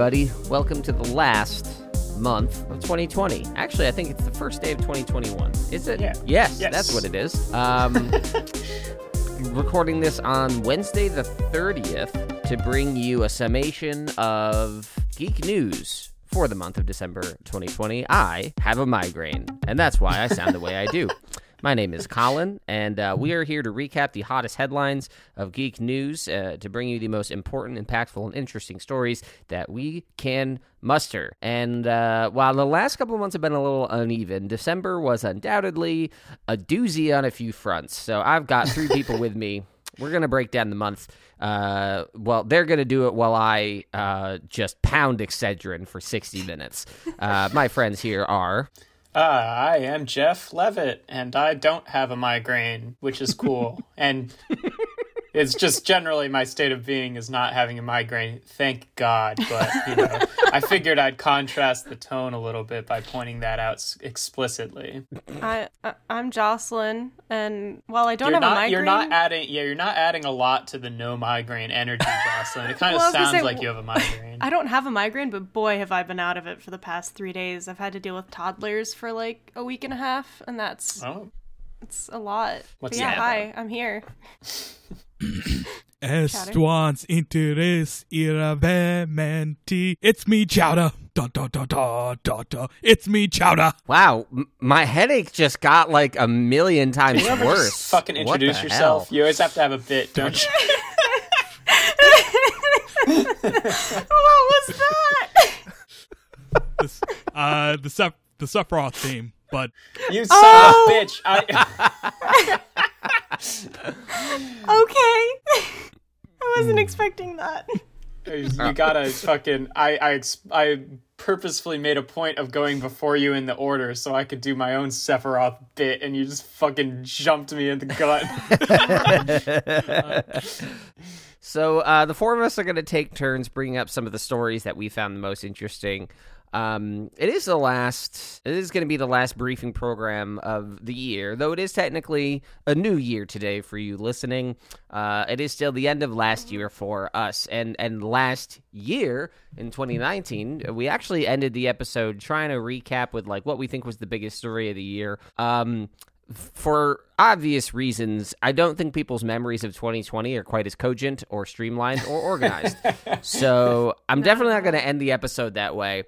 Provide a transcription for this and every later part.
everybody. Welcome to the last month of 2020. Actually, I think it's the first day of 2021. Is it? Yeah. Yes, Yes. that's what it is. Um, recording this on Wednesday, the 30th, to bring you a summation of geek news for the month of December 2020. I have a migraine, and that's why I sound the way I do. My name is Colin, and uh, we are here to recap the hottest headlines of geek news uh, to bring you the most important, impactful, and interesting stories that we can muster. And uh, while the last couple of months have been a little uneven, December was undoubtedly a doozy on a few fronts. So I've got three people with me. We're going to break down the month. Uh, well, they're going to do it while I uh, just pound Excedrin for 60 minutes. Uh, my friends here are. Uh, I am Jeff Levitt, and I don't have a migraine, which is cool. and it's just generally my state of being is not having a migraine. Thank God. But you know, I figured I'd contrast the tone a little bit by pointing that out explicitly. I, I I'm Jocelyn, and while I don't you're have not. a migraine, You're not adding. Yeah, you're not adding a lot to the no migraine energy, Jocelyn. It kind of Well, I sounds say, like you have a migraine. I don't have a migraine, but boy, have I been out of it for the past three days. I've had to deal with toddlers for like a week and a half, and that's oh, it's a lot. What's but yeah, hi, I'm here. Estuans interés irreverenti. It's me, Chowder. Da da da da da da. It's me, Chowder. Wow, m- my headache just got like a million times you ever worse. just fucking introduce the yourself? hell? You always have to have a bit, don't you? what was that? This, uh, the Sep- the Sephiroth theme, but You son Oh! of a bitch! I, okay, I wasn't expecting that. you gotta fucking. I I I purposefully made a point of going before you in the order so I could do my own Sephiroth bit, and you just fucking jumped me in the gut. So uh, the four of us are going to take turns bringing up some of the stories that we found the most interesting. Um, it is the last. It is going to be the last briefing program of the year, though it is technically a new year today for you listening. Uh, it is still the end of last year for us, and and last year in 2019, we actually ended the episode trying to recap with like what we think was the biggest story of the year. Um, for obvious reasons, I don't think people's memories of 2020 are quite as cogent or streamlined or organized. so I'm definitely not going to end the episode that way.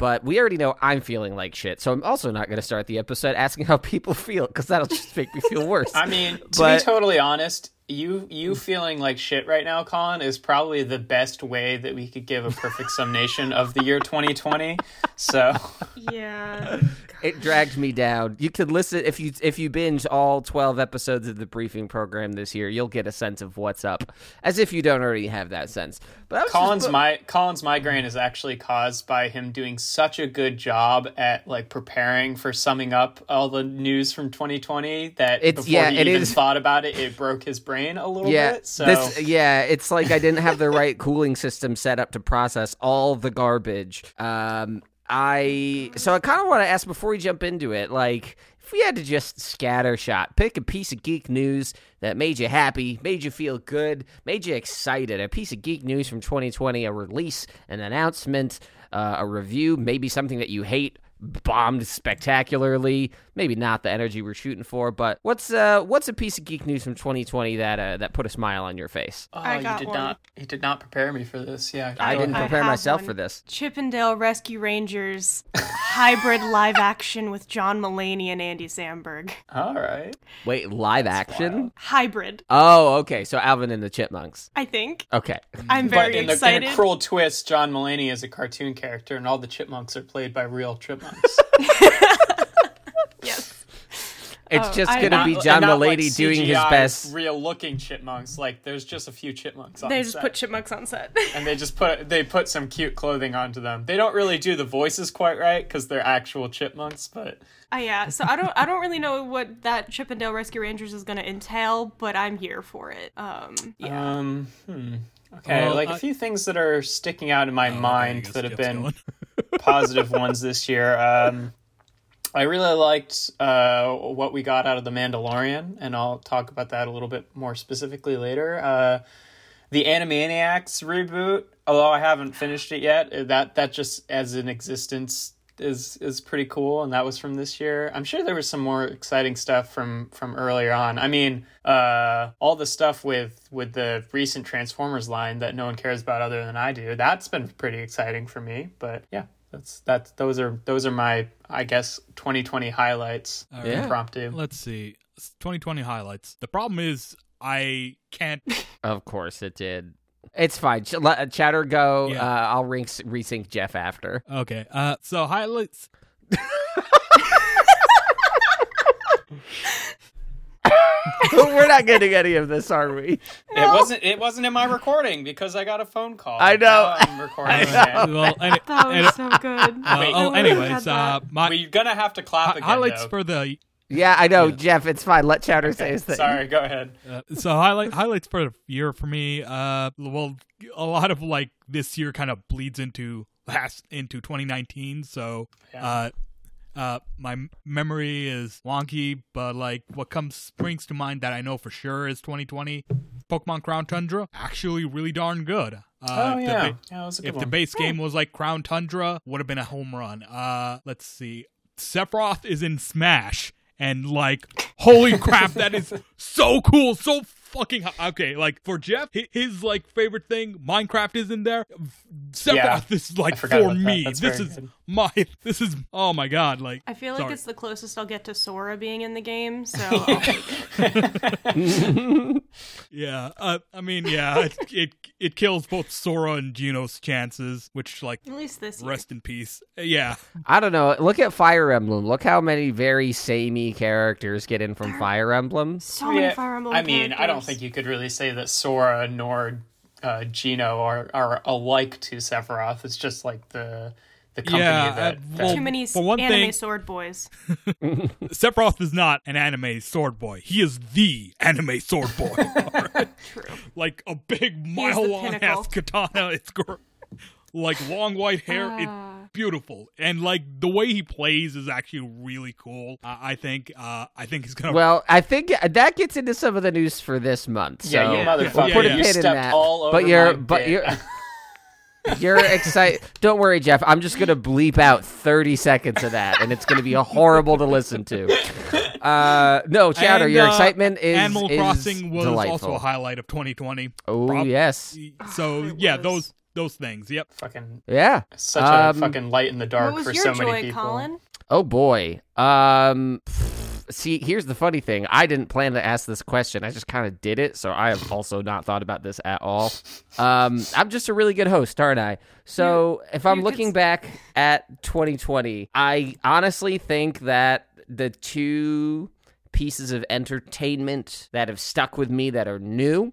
But we already know I'm feeling like shit. So I'm also not going to start the episode asking how people feel because that'll just make me feel worse. I mean, to But- be totally honest, you you hmm. feeling like shit right now, Colin, is probably the best way that we could give a perfect summation of the year 2020. So Yeah, it dragged me down. You could listen if you if you binge all 12 episodes of the briefing program this year, you'll get a sense of what's up as if you don't already have that sense. But I was just- Colin's my Colin's migraine is actually caused by him doing such a good job at like preparing for summing up all the news from 2020 that It's- before yeah, he it even is- thought about it, it broke his brain a little yeah, bit. So this yeah, it's like I didn't have the right cooling system set up to process all the garbage. Um, I so I kind of want to ask before we jump into it, like if we had to just scattershot, pick a piece of geek news that made you happy, made you feel good, made you excited, a piece of geek news from 2020, a release, an announcement, uh, a review, maybe something that you hate. Bombed spectacularly. Maybe not the energy we're shooting for, but what's uh what's a piece of geek news from 2020 that uh, that put a smile on your face? oh, I you got did one. not you did not prepare me for this. Yeah, I go didn't prepare have myself one. for this. Chip 'n Dale Rescue Rangers hybrid live action with John Mulaney and Andy Samberg. All right. Wait, live action? Hybrid, Oh, okay. So Alvin and the Chipmunks. I think. Okay. I'm very but in, the, excited. in a cruel twist, John Mulaney is a cartoon character, and all the chipmunks are played by real chipmunks. yes. It's Oh, just gonna be and John not like Mulaney doing his best. Real-looking chipmunks, like there's just a few chipmunks on They just set. put chipmunks on set. and they just put they put some cute clothing onto them. They don't really do the voices quite right because they're actual chipmunks, but Uh, yeah, so I don't I don't really know what that Chip 'n Dale Rescue Rangers is going to entail, but I'm here for it. Um, yeah. um, hmm. Okay, Well, like I- a few things that are sticking out in my Oh, mind that have been positive ones this year. Um, I really liked uh, what we got out of The Mandalorian, and I'll talk about that a little bit more specifically later. Uh, the Animaniacs reboot, although I haven't finished it yet, uh, that that just as an existence is is pretty cool, and that was from this year. I'm sure there was some more exciting stuff from from earlier on. I mean, uh, all the stuff with with the recent Transformers line that no one cares about other than I do. That's been pretty exciting for me. But yeah, that's that's those are those are my I guess 2020 highlights. All Yeah. Impromptu. Let's see. 2020 highlights. The problem is I can't. Of course it did. It's fine. Ch- let- Chowder go. Yeah. Uh, I'll ring- resync Jeff after. Okay. Uh. So highlights. We're not getting any of this, are we? It wasn't it wasn't in my recording because I got a phone call. I know. Now I'm recording I again. Well, any, That any- was so good. uh, Wait, oh, anyways, had uh, that. my We're gonna have to clap hi- again. highlights though. for the Yeah, I know, Yeah. Jeff. It's fine. Let Chowder say his thing. Sorry, go ahead. Uh, so highlight highlights for the year for me. Uh, well, a lot of like this year kind of bleeds into last into 2019. So, Yeah. uh, uh, my memory is wonky, but like what comes springs to mind that I know for sure is 2020. Pokemon Crown Tundra actually really darn good. Uh, oh if the yeah, ba- yeah, that was a good if the base game was like Crown Tundra, would have been a home run. Uh, let's see. Sephiroth is in Smash, and like, holy crap, that is so cool, so fucking hi- okay. Like for Jeff, his like favorite thing, Minecraft is in there. Sephiroth Yeah, is like for about that. me. That's This is good. My. This is oh my god. Like I feel like sorry. it's the closest I'll get to Sora being in the game, so I'll take it. yeah. Uh, I mean, yeah, it, it it kills both Sora and Geno's chances, which like At least this year. rest in peace. Uh, Yeah. I don't know. Look at Fire Emblem. Look how many very samey characters get in from Fire Emblem. So many Fire Emblem I mean, I don't think you could really say that Sora nor uh, Geno are are alike to Sephiroth. It's just like the the company Yeah, that, uh, that- well, Too many for one anime thing- sword boys. Sephiroth is not an anime sword boy. He is the anime sword boy. True. like a big mile long pinnacle. ass katana. It's gr- like long white hair. Ah. it's beautiful, and like the way he plays is actually really cool. Uh, I think. Uh, I think he's gonna. Well, I think that gets into some of the news for this month. So yeah, you motherfucker, Yeah, put a you pin in that. all over But you're- my but bit. you're- You're excited. Don't worry, Jeff. I'm just gonna bleep out 30 seconds of that, and it's gonna be horrible to listen to. Uh, no, Chowder, And, your uh, excitement is Animal is Crossing was delightful. also a highlight of 2020. Oh Prob- yes, So yeah, those those things. Yep. fucking yeah. such a Um, fucking light in the dark What was for your so joy, many people. Colin? Oh boy. Um see, here's the funny thing. I didn't plan to ask this question. I just kind of did it, so I have also not thought about this at all. Um I'm just a really good host, aren't I? So, if I'm could looking back at 2020, I honestly think that the two pieces of entertainment that have stuck with me that are new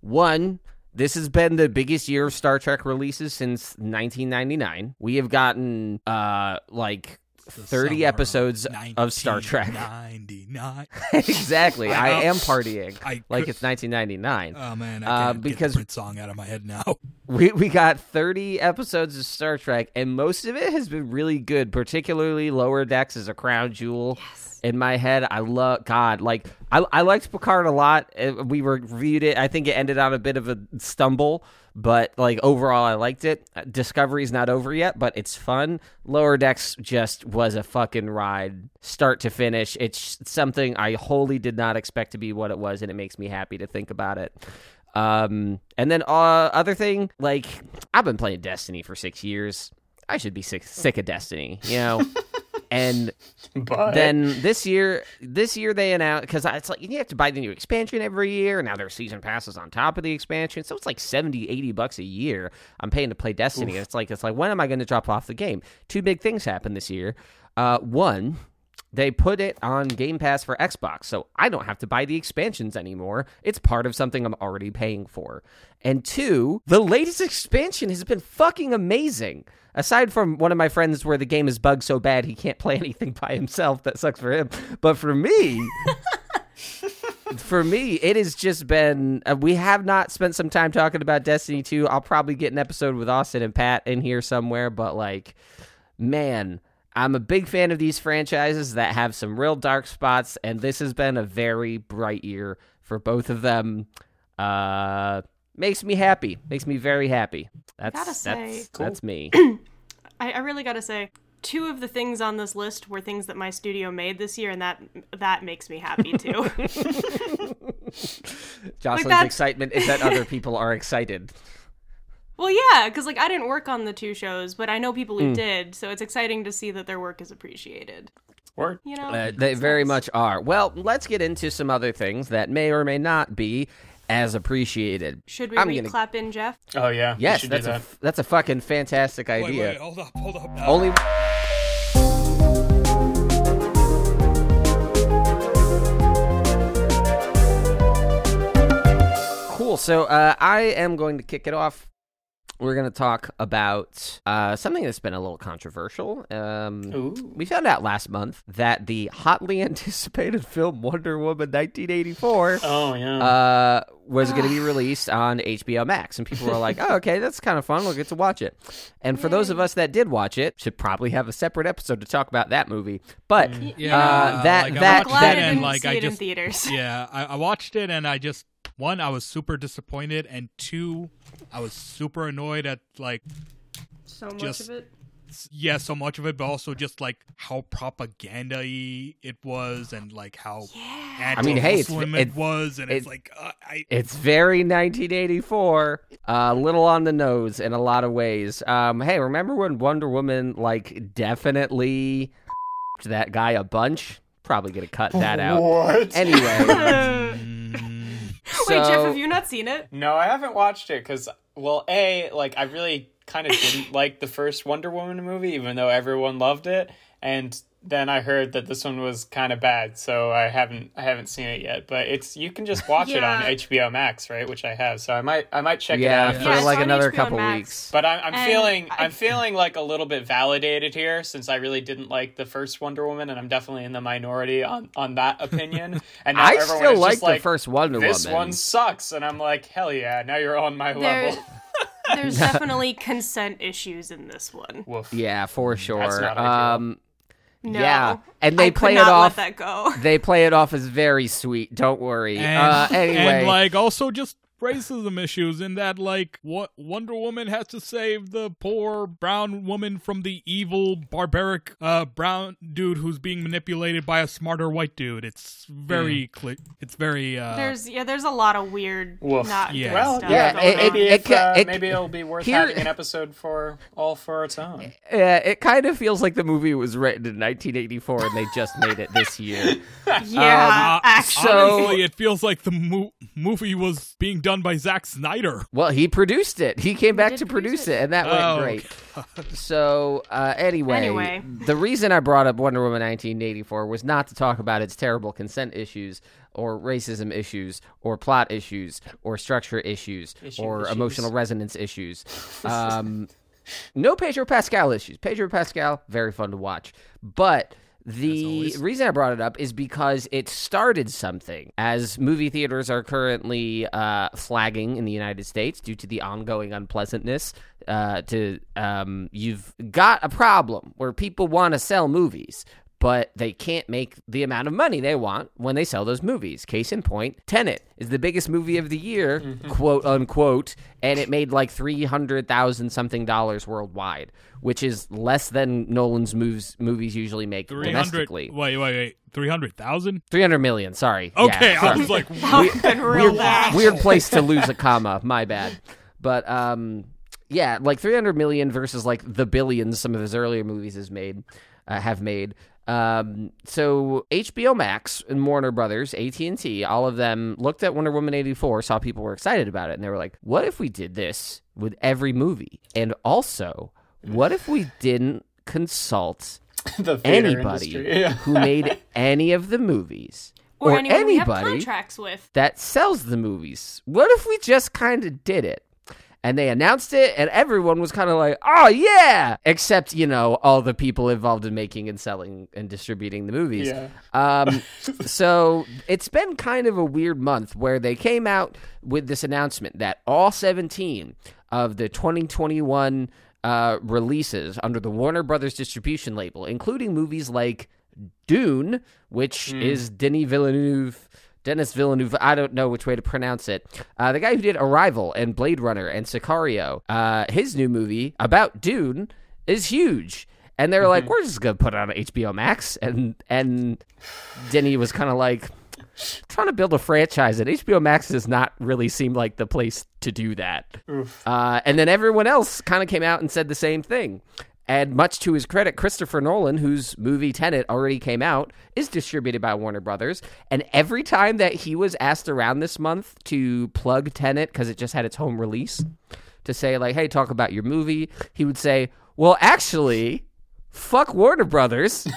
one, this has been the biggest year of Star Trek releases since 1999. We have gotten uh like 30 episodes of Star Trek. 99. exactly. I I am partying I like it's 1999. Oh man, I Uh, can't because- get the Prince song out of my head now. We we got 30 episodes of Star Trek and most of it has been really good, particularly Lower Decks is a crown jewel. In my head, I love God. Like I, I liked Picard a lot. Uh, We reviewed it. I think it ended on a bit of a stumble, but like overall, I liked it. Uh, Discovery's not over yet, but it's fun. Lower Decks just was a fucking ride, start to finish. It's something I wholly did not expect to be what it was, and it makes me happy to think about it. Um, and then uh, other thing, like I've been playing Destiny for six years. I should be sick sick of Destiny, you know. and But then this year, this year they announced because it's like you have to buy the new expansion every year. and Now there's season passes on top of the expansion, so it's like 70, 80 bucks a year. I'm paying to play Destiny. And it's like it's like when am I going to drop off the game? Two big things happened this year. Uh, one, they put it on Game Pass for Xbox, so I don't have to buy the expansions anymore. It's part of something I'm already paying for. And two, the latest expansion has been fucking amazing. Aside from one of my friends where the game is bugged so bad he can't play anything by himself, that sucks for him. But for me, for me, it has just been. Uh, we have not spent some time talking about Destiny 2. I'll probably get an episode with Austin and Pat in here somewhere, but like, man, I'm a big fan of these franchises that have some real dark spots, and this has been a very bright year for both of them. Uh, makes me happy. Makes me very happy. That's Gotta say- that's that's me. I, I really gotta say, two of the things on this list were things that my studio made this year, and that that makes me happy too. Jocelyn's that's- excitement is that other people are excited. well, yeah, because like I didn't work on the two shows, but I know people who did, so it's exciting to see that their work is appreciated. Or You know, Uh, they very nice. much are. Well, let's get into some other things that may or may not be as appreciated. Should we I'm gonna- clap in Jeff? Oh yeah. Yes, that's do a that. that's a fucking fantastic Wait, idea. wait, hold up, hold up. Only. Cool. So uh, I am going to kick it off. We're going to talk about uh, something that's been a little controversial. Um, we found out last month that the hotly anticipated film Wonder Woman 1984 Oh yeah. uh, was going to be released on HBO Max, and people were like, "Oh, okay, that's kind of fun. We'll get to watch it." And for those of us that did watch it, should probably have a separate episode to talk about that movie. But Yeah, uh, that like, that that and like I it in just theaters. yeah, I, I watched it and I just one I was super disappointed and two I was super annoyed at like So much Just- of it. yeah so much of it, but also just like how propaganda y it was and like how Yeah. I mean, hey, it's- it- it was and it's like uh, I it's very 1984, a little on the nose in a lot of ways. Um, hey, remember when Wonder Woman like definitely that guy a bunch? Probably gonna cut that out. What? Anyway, Wait, Jeff, have you not seen it? No, I haven't watched it because, well, a like I really kind of didn't like the first Wonder Woman movie, even though everyone loved it, and then I heard that this one was kind of bad, so I haven't I haven't seen it yet. But it's you can just watch it on HBO Max, right? Which I have, so I might I might check yeah, it out. for Yeah, it's like another HBO couple Max. weeks. But I'm, I'm And feeling I- I'm feeling like a little bit validated here since I really didn't like the first Wonder Woman, and I'm definitely in the minority on on that opinion. And now I everyone still is like just the like, first Wonder This Woman. This one sucks, and I'm like, hell yeah! Now you're on my There, level. there's definitely consent issues in this one. Woof. Yeah, for sure. not ideal. Um, No. Yeah, and they I could play it off- Let that go. they play it off as very sweet. Don't worry. and, uh, anyway, and like also just racism issues in that like what Wonder Woman has to save the poor brown woman from the evil barbaric uh brown dude who's being manipulated by a smarter white dude. It's very clear. It's very uh There's yeah, there's a lot of weird, Woof. not Yeah. good Well, stuff yeah, going it- maybe it if, ca- uh, it- maybe it'll be worth here- having an episode for all for its own. Yeah, it kind of feels like the movie was written in 1984 and they just made it this year. yeah, uh, actually. so- honestly, it feels like the mo- movie was being done by Zack Snyder. Well, he produced it. He came back to produce produce it. it, and that went Oh, great. So, uh, anyway, Anyway. the reason I brought up Wonder Woman 1984 was not to talk about its terrible consent issues or racism issues or plot issues or structure issues Issue or issues. emotional resonance issues. Um, no Pedro Pascal issues. Pedro Pascal, very fun to watch. But the reason I brought it up is because it started something. As movie theaters are currently uh, flagging in the United States due to the ongoing unpleasantness, uh, to um, you've got a problem where people want to sell movies. But they can't make the amount of money they want when they sell those movies. Case in point, Tenet is the biggest movie of the year, quote unquote, and it made like three hundred thousand something dollars worldwide, which is less than Nolan's movies movies usually make Three hundred. domestically. Wait, wait, wait. Three hundred thousand. Three hundred million. Sorry. Okay, Yeah, I was like, that would've been real weird, weird place to lose a comma. My bad. But um, yeah, like 300 million versus like the billions some of his earlier movies has made, uh, have made. Um, so HBO Max and Warner Brothers, AT and T, all of them looked at Wonder Woman 84, saw people were excited about it, and they were like, "What if we did this with every movie? And also, what if we didn't consult the anybody. Yeah. who made any of the movies?" or, anyone we have anybody contracts with. that sells the movies. What if we just kind of did it? And they announced it, and everyone was kind of like, oh, yeah! Except, you know, all the people involved in making and selling and distributing the movies. Yeah. Um, so it's been kind of a weird month where they came out with this announcement that all 17 of the 2021 uh, releases under the Warner Brothers distribution label, including movies like Dune, which is Denis Villeneuve Dennis Villeneuve. I don't know which way to pronounce it. Uh, the guy who did Arrival and Blade Runner and Sicario. Uh, his new movie about Dune is huge. And they're like, we're just gonna put it on HBO Max, and and Denny was kind of like, trying to build a franchise, and HBO Max does not really seem like the place to do that. Uh, and then everyone else kind of came out and said the same thing. And much to his credit, Christopher Nolan, whose movie Tenet already came out, is distributed by Warner Brothers. And every time that he was asked around this month to plug Tenet because it just had its home release, to say like, "Hey, talk about your movie," he would say, "Well, actually, fuck Warner Brothers."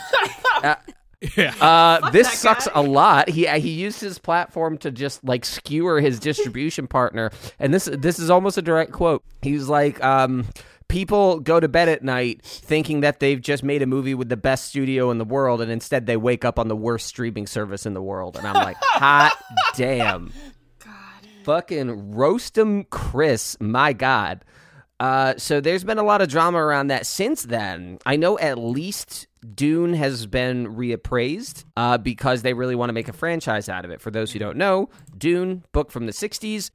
Yeah. Uh, this sucks a lot. He uh, he used his platform to just like skewer his distribution partner, and this this is almost a direct quote. He was like, um, "People go to bed at night thinking that they've just made a movie with the best studio in the world, and instead they wake up on the worst streaming service in the world." And I'm like, "Hot damn!" Fucking roast 'em, Chris. My God. Uh, so there's been a lot of drama around that since then. I know at least Dune has been reappraised uh, because they really want to make a franchise out of it. For those who don't know, Dune, book from the '60s,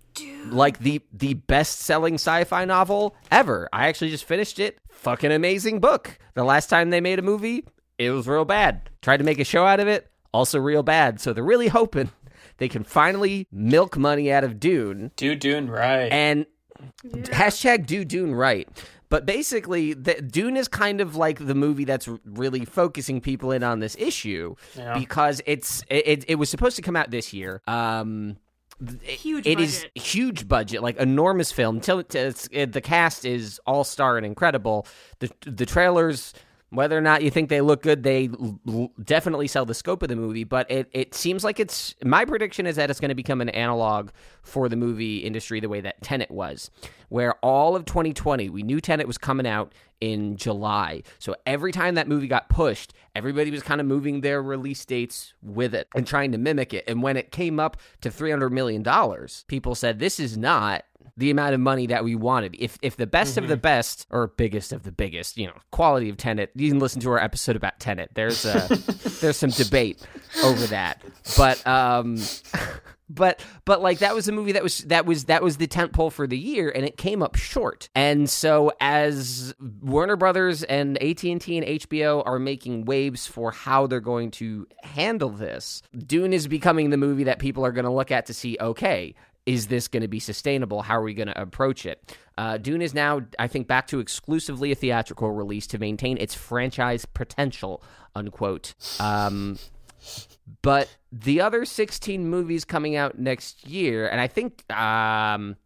like the the best selling sci-fi novel ever. I actually just finished it. Fucking amazing book. The last time they made a movie, it was real bad. Tried to make a show out of it, also real bad. So they're really hoping they can finally milk money out of Dune Do Dune right. and hashtag do Dune right. But basically, the, Dune is kind of like the movie that's really focusing people in on this issue Yeah. because it's it, it was supposed to come out this year. Um, th- Huge It is budget. huge budget, like enormous film. Until it's, it, the cast is all star and incredible. The the trailers. Whether or not you think they look good, they l- definitely sell the scope of the movie. But it, it seems like it's my prediction is that it's going to become an analog for the movie industry the way that Tenet was, where all of 2020 we knew Tenet was coming out in July. So every time that movie got pushed, everybody was kind of moving their release dates with it and trying to mimic it. And when it came up to 300 million dollars, people said this is not the amount of money that we wanted. If if the best of the best or biggest of the biggest, you know, quality of Tenet, you can listen to our episode about Tenet. There's a, there's some debate over that. But um but but like that was a movie that was that was that was the tent pole for the year and it came up short and so as warner brothers and at&t and hbo are making waves for how they're going to handle this dune is becoming the movie that people are going to look at to see okay is this going to be sustainable? How are we going to approach it? Uh, Dune is now, I think, back to exclusively a theatrical release to maintain its franchise potential, unquote. Um, but the other 16 movies coming out next year, and I think, um,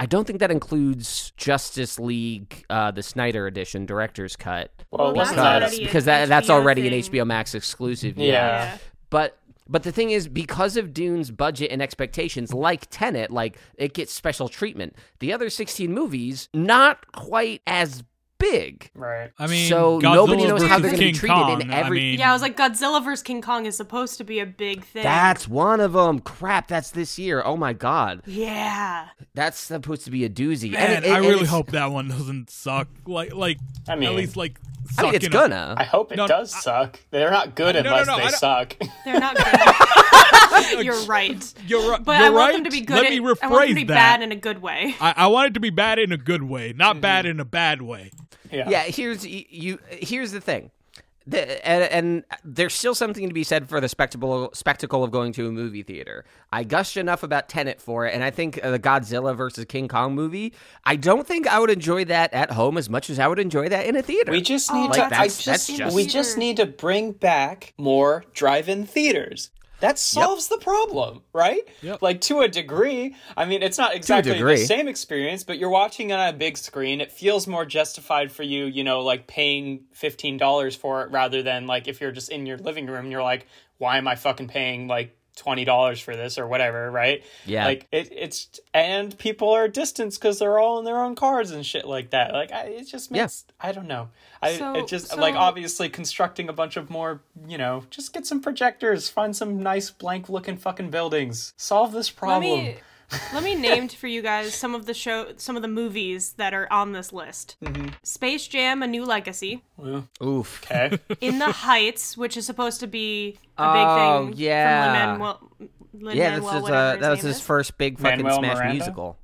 I don't think that includes Justice League, uh, the Snyder Edition, director's cut. well, Well, wasn't Because, already because that, that's already an. HBO Max exclusive. Yeah. Yeah. But but the thing is, because of Dune's budget and expectations, like Tenet, like it gets special treatment. The other sixteen movies, not quite as big. right? I mean, So Godzilla nobody knows how they're gonna be treated Kong, in I every- mean, Yeah, I was like, Godzilla vs. King Kong is supposed to be a big thing. That's one of them. Crap, that's this year. Oh my god, yeah. that's supposed to be a doozy. man, and it- I really it's- hope that one doesn't suck. Like, like I mean- at least like. I mean, it's gonna. I hope it No, does suck. They're not good no, no, unless no, I they suck. They're not good. You're right. You're right. But you're I want right. them to be good. Let at, me I want them to rephrase be that. bad in a good way. I, I want it to be bad in a good way, not bad mm-hmm. in a bad way. Yeah. yeah here's y- you here's the thing the, and, and there's still something to be said for the spectacle spectacle of going to a movie theater. I gushed enough about Tenet for it, and I think uh, the Godzilla versus King Kong movie. I don't think I would enjoy that at home as much as I would enjoy that in a theater. We just Oh, need Like, to. I that's- just, that's just- we just need to bring back more drive-in theaters. That solves the problem, right? Yep. Like to a degree. I mean, it's not exactly the same experience, but you're watching it on a big screen. It feels more justified for you, you know, like paying fifteen dollars for it rather than like if you're just in your living room and you're like, why am I fucking paying like twenty dollars for this or whatever, right? Yeah. Like it, it's and people are distanced because they're all in their own cars and shit like that. Like I, it just Yeah. makes I don't know. I So- it just so- like obviously constructing a bunch of more, you know, just get some projectors, find some nice blank looking fucking buildings, solve this Let problem. me let me name for you guys some of the show some of the movies that are on this list. Mm-hmm. Space Jam: A New Legacy, Oof. Okay. In the Heights, which is supposed to be a big Oh, thing yeah. from Lin Manuel Lin yeah, this Manuel, is whatever uh, that was his is. first big fucking Manuel Smash Miranda? musical.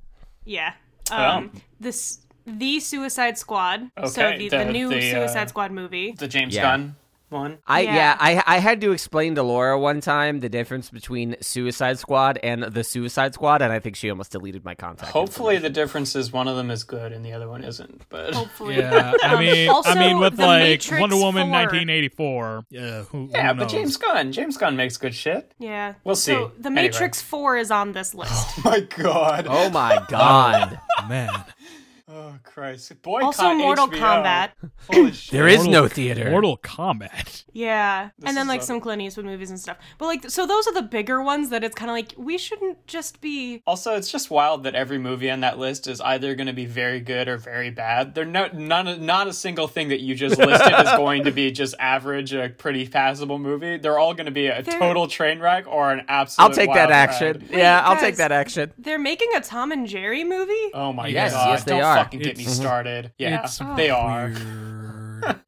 Yeah. Oh. Um, this the Suicide Squad. so Okay, the, the, the- new the, uh, Suicide Squad movie. The James Yeah. Gunn one. I yeah. Yeah. I I had to explain to Laura one time the difference between Suicide Squad and the Suicide Squad, and I think she almost deleted my contact. Hopefully, the difference is one of them is good and the other one isn't. But Hopefully. Yeah, I mean, also, I mean, with like Matrix Wonder Woman 1984. Yeah, who, yeah, who but? James Gunn, James Gunn makes good shit. Yeah. We'll So see. the Anyway. Matrix 4 is on this list. Oh my God. Oh my god. man. Oh Christ. Boycott also Mortal HBO. Kombat. Holy shit. There is Mortal- no theater. Mortal Kombat. Yeah. This and then like a- some Clint Eastwood movies and stuff. But like so those are the bigger ones that it's kind of like we shouldn't just be Also, it's just wild that every movie on that list is either going to be very good or very bad. They're no, none, not a single thing that you just listed is going to be just average, a pretty passable movie. They're all going to be a They're- total train wreck or an absolute. I'll take that action. ride. yeah, I'll guys. take that action. they're making a Tom and Jerry movie? Oh my Yes, god! yes, they Don't are. Fucking get me started. Yeah, it's they are.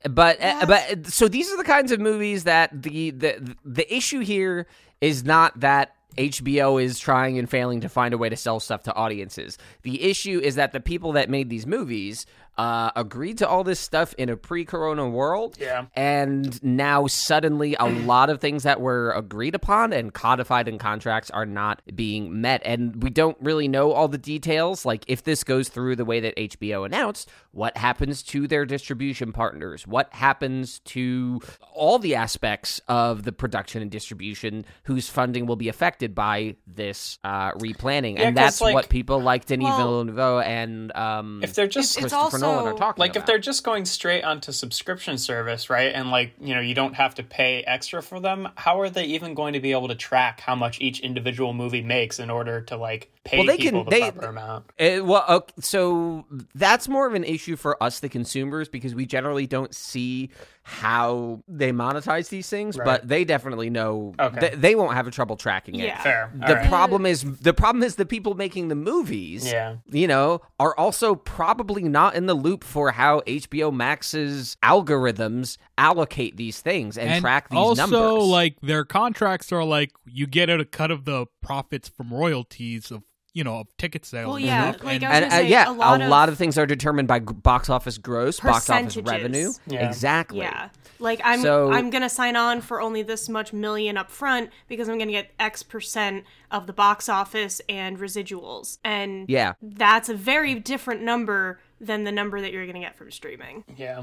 But uh, but so these are the kinds of movies that the the the issue here is not that HBO is trying and failing to find a way to sell stuff to audiences. The issue is that the people that made these movies uh, agreed to all this stuff in a pre-corona world. Yeah. And now suddenly a lot of things that were agreed upon and codified in contracts are not being met. And we don't really know all the details. Like if this goes through the way that HBO announced, what happens to their distribution partners? What happens to all the aspects of the production and distribution whose funding will be affected by this uh, replanning? Yeah, and 'cause, that's like- what people like Denis Well- Villeneuve and um, If they're just It's Christopher also- Nolan are talking like if they're just going straight onto subscription service right and like you know you don't have to pay extra for them how are they even going to be able to track how much each individual movie makes in order to like pay Well, they people can- the they- proper amount? Uh, well, okay, so that's more of an issue for us, the consumers, because we generally don't see how they monetize these things, Right. but they definitely know. Okay. They, they won't have a trouble tracking it. Yeah. fair The All right. problem is the problem is the people making the movies. Yeah. you know, are also probably not in the loop for how HBO Max's algorithms allocate these things and, and track these also, numbers. like their contracts are like you get a cut of the profits from royalties of you know of ticket sales. Well, and yeah, stuff, like, and- I was and gonna uh, yeah, a lot of- things are determined by box office gross, box office revenue. Yeah. Exactly. Yeah. Like I'm So- I'm gonna sign on for only this much million up front because I'm gonna get X percent of the box office and residuals. And Yeah. that's a very different number than the number that you're gonna get from streaming. yeah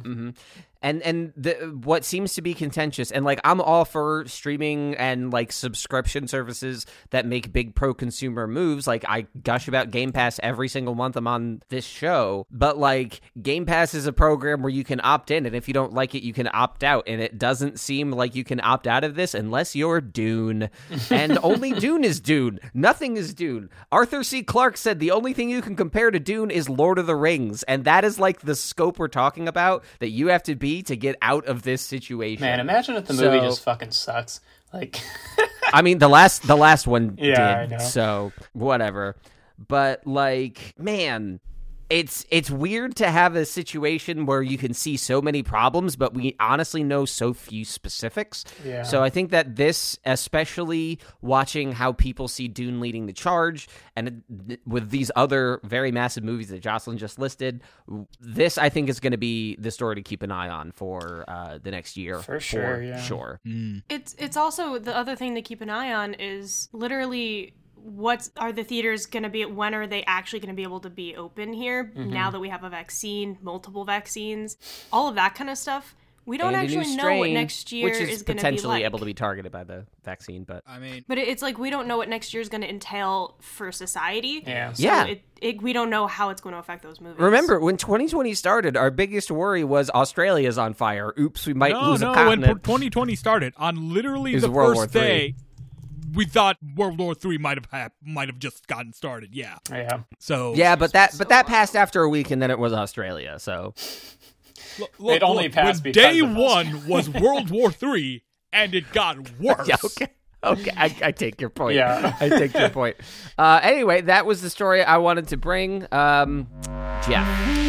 and and the what seems to be contentious and like i'm all for streaming and like subscription services that make big pro consumer moves. Like i gush about game pass every single month i'm on this show but like game pass is a program where you can opt in and if you don't like it you can opt out and it doesn't seem like you can opt out of this unless you're dune. And only dune is dune. Nothing is dune. Arthur c. Clarke said the only thing you can compare to dune is lord of the rings and that is like the scope we're talking about that you have to be to get out of this situation man imagine if the movie So- just fucking sucks like I mean, the last the last one Yeah, I did, know. so whatever. But like, man, it's it's weird to have a situation where you can see so many problems, but we honestly know so few specifics. Yeah. So I think that this, especially watching how people see Dune leading the charge, and with these other very massive movies that Jocelyn just listed, this I think is going to be the story to keep an eye on for uh, the next year. For sure, yeah. Sure. It's it's also the other thing to keep an eye on is literally what are the theaters going to be when are they actually going to be able to be open here Mm-hmm. now that we have a vaccine multiple vaccines all of that kind of stuff we don't And a new actually know what next year which is, is going to be potentially like able to be targeted by the vaccine, but I mean, but it's like we don't know what next year is going to entail for society Yeah. so Yeah. it, it, we don't know how it's going to affect those movies Remember, when 2020 started, our biggest worry was Australia's on fire. Oops, we might no, lose no. a When 2020 started, on literally the World first day, we thought World War Three might have hap- might have just gotten started. Yeah. yeah So yeah, but that but that passed after a week, and then it was Australia. So Look, look, It only look, passed because day of one was World War Three, and it got worse. yeah, okay, okay, I, I take your point. Yeah. I take your point. Uh, anyway, that was the story I wanted to bring. Um, Jeff.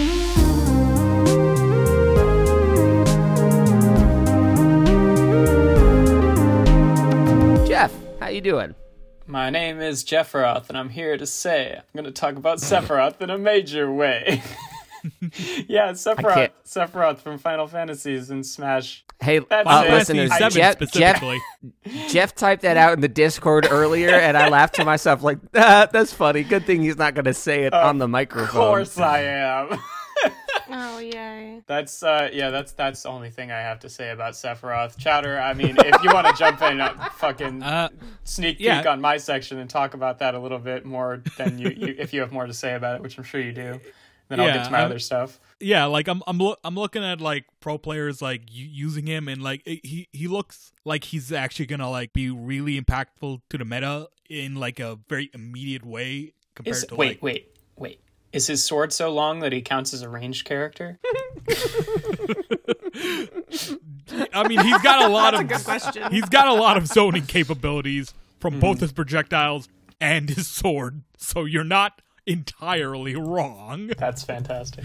How you doing? My name is Jeffroth, and I'm here to say I'm going to talk about Sephiroth in a major way. yeah, Sephiroth, Sephiroth from Final Fantasies and Smash. Hey, That's uh, it. listeners, Jeff, Jeff. Jeff typed that out in the Discord earlier, and I laughed to myself like, ah, "That's funny. Good thing he's not going to say it on the microphone." Of course I am. Oh yay! That's uh yeah, that's that's the only thing I have to say about Sephiroth. Chowder, I mean, if you want to jump in, uh, fucking Uh, sneak peek yeah. on my section and talk about that a little bit more than you, you if you have more to say about it, which I'm sure you do. Then I'll get to my I'm- other stuff. yeah, like I'm I'm loo- I'm looking at like pro players like u- using him and like it- he he looks like he's actually gonna like be really impactful to the meta in like a very immediate way compared Is, to wait, like wait, wait. Is his sword so long that he counts as a ranged character? I mean he's got a lot That's a of good question. he's got a lot of zoning capabilities from Mm-hmm. both his projectiles and his sword, so you're not entirely wrong. That's fantastic.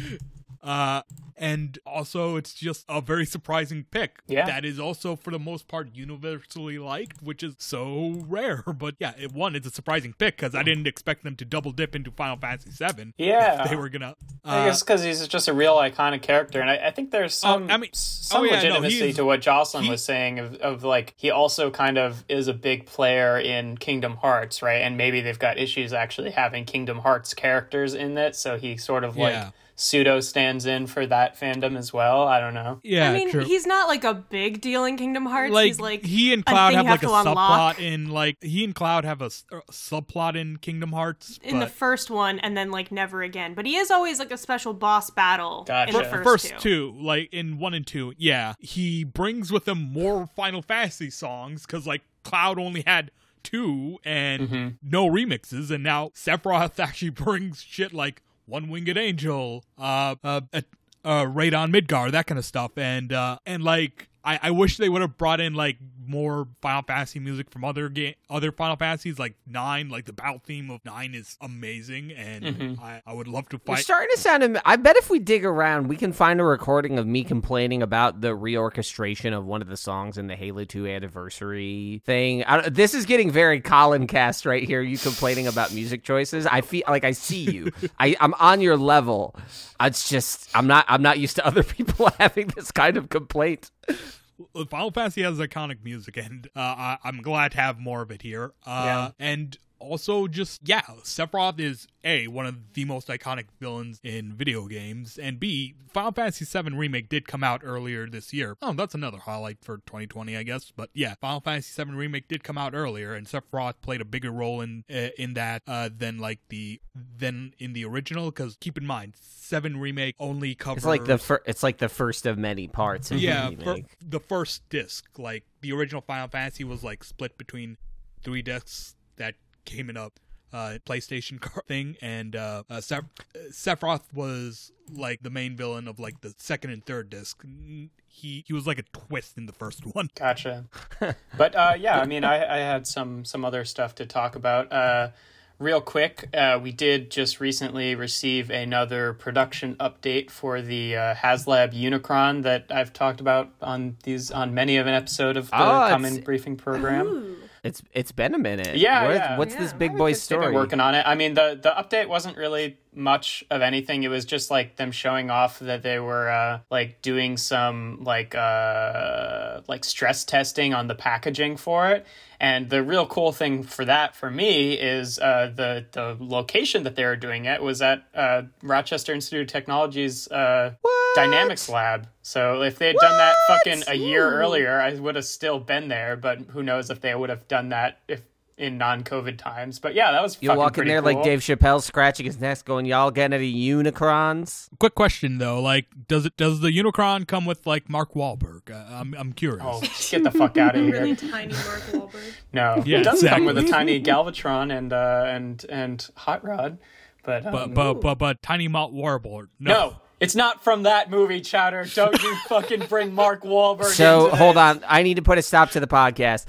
Uh, and also, it's just a very surprising pick. Yeah. That is also, for the most part, universally liked, which is so rare. But yeah, it, one, it's a surprising pick because I didn't expect them to double dip into Final Fantasy VII. Yeah. They were gonna. I Uh, guess because he's just a real iconic character, and I, I think there's some, I mean- some oh, yeah, no, legitimacy he's- to what Jocelyn he- was saying of, of like he also kind of is a big player in Kingdom Hearts, right? And maybe they've got issues actually having Kingdom Hearts characters in it, so he sort of like Yeah. Pseudo stands in for that fandom as well. I don't know. yeah, I mean, true. he's not like a big deal in Kingdom Hearts. like, he's like he and Cloud thing have like a unlock. subplot in like he and Cloud have a, s- a subplot in Kingdom Hearts. in the first one, and then like never again. But he is always like a special boss battle in the first, first two. two, like in one and two, yeah, he brings with him more Final Fantasy songs because like Cloud only had two and Mm-hmm. no remixes, and now Sephiroth actually brings shit like One Winged Angel, uh, uh, uh, uh Raid on Midgar, that kind of stuff, and uh, and like. I, I wish they would have brought in like more Final Fantasy music from other game, other Final Fantasies, like nine. Like the battle theme of nine is amazing, and Mm-hmm. I, I would love to We're fight. starting to sound. am- I bet if we dig around, we can find a recording of me complaining about the reorchestration of one of the songs in the Halo 2 anniversary thing. I, this is getting very Colin cast right here. You complaining about music choices. I feel like I see you. I, I'm on your level. It's just I'm not. I'm not used to other people having this kind of complaint. Final Fantasy has iconic music, and uh, I, I'm glad to have more of it here. Uh, Yeah. And also, just yeah, Sephiroth is a one of the most iconic villains in video games, and b Final Fantasy VII remake did come out earlier this year. Oh, that's another highlight for 2020, I guess. But yeah, Final Fantasy VII remake did come out earlier, and Sephiroth played a bigger role in uh, in that uh, than like the than in the original. Because keep in mind, Seven remake only covers It's like the fir- It's like the first of many parts. Of yeah, the the first disc, like the original Final Fantasy was like split between three discs that came in a uh, PlayStation car- thing, and uh, uh, Seph- Sephiroth was like the main villain of like the second and third disc. He he was like a twist in the first one. Gotcha. but uh, yeah, I mean, I, I had some some other stuff to talk about. Uh, real quick, uh, we did just recently receive another production update for the uh, HasLab Unicron that I've talked about on these on many of an episode of the Oh, Common Briefing program. Ooh. It's it's been a minute. Yeah, What- yeah. What's Yeah, this big boy story? been working on it. I mean, the the update wasn't really much of anything. It was just like them showing off that they were uh, like doing some like uh, like stress testing on the packaging for it. And the real cool thing for that for me is uh, the the location that they were doing it was at uh, Rochester Institute of Technology's uh, Dynamics Lab. So if they had done that fucking a year Ooh. earlier, I would have still been there. But who knows if they would have done that if in non-COVID times. But yeah, that was You fucking walk in pretty there like. Dave Chappelle scratching his neck, going, "Y'all get any Unicrons?" Quick question though, like does it does the Unicron come with like Mark Wahlberg? Uh, I'm I'm curious. Oh, get the fuck out of here! Really tiny Mark Wahlberg. No, Yeah, it doesn't come with a tiny Galvatron and uh, and and Hot Rod, but, um, But but but but Tiny Mount Warboard. No. no. It's not from that movie, Chowder. Don't you fucking bring Mark Wahlberg. So into hold on, I need to put a stop to the podcast.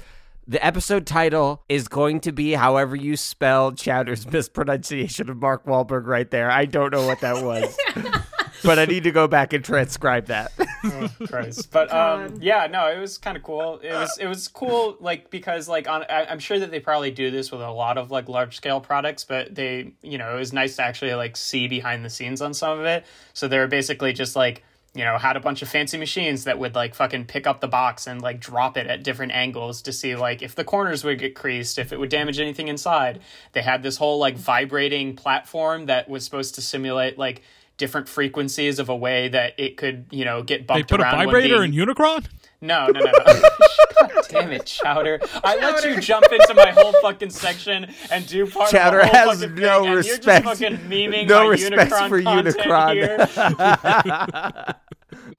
The episode title is going to be however you spell Chowder's mispronunciation of Mark Wahlberg right there. I don't know what that was. but I need to go back and transcribe that. oh, Christ. But um, yeah, no, it was kind of cool. It was it was cool, like because like on I, I'm sure that they probably do this with a lot of like large scale products, but they you know it was nice to actually like see behind the scenes on some of it. So they were basically just like you know had a bunch of fancy machines that would like fucking pick up the box and like drop it at different angles to see like if the corners would get creased if it would damage anything inside they had this whole like vibrating platform that was supposed to simulate like different frequencies of a way that it could you know get They bumped put a vibrator in Unicron? No, no, no, no. God damn it, Chowder. I let you jump into my whole fucking section and do part Chowder of the whole has fucking no thing, and. You're just fucking memeing No my respect Unicron for content Unicron.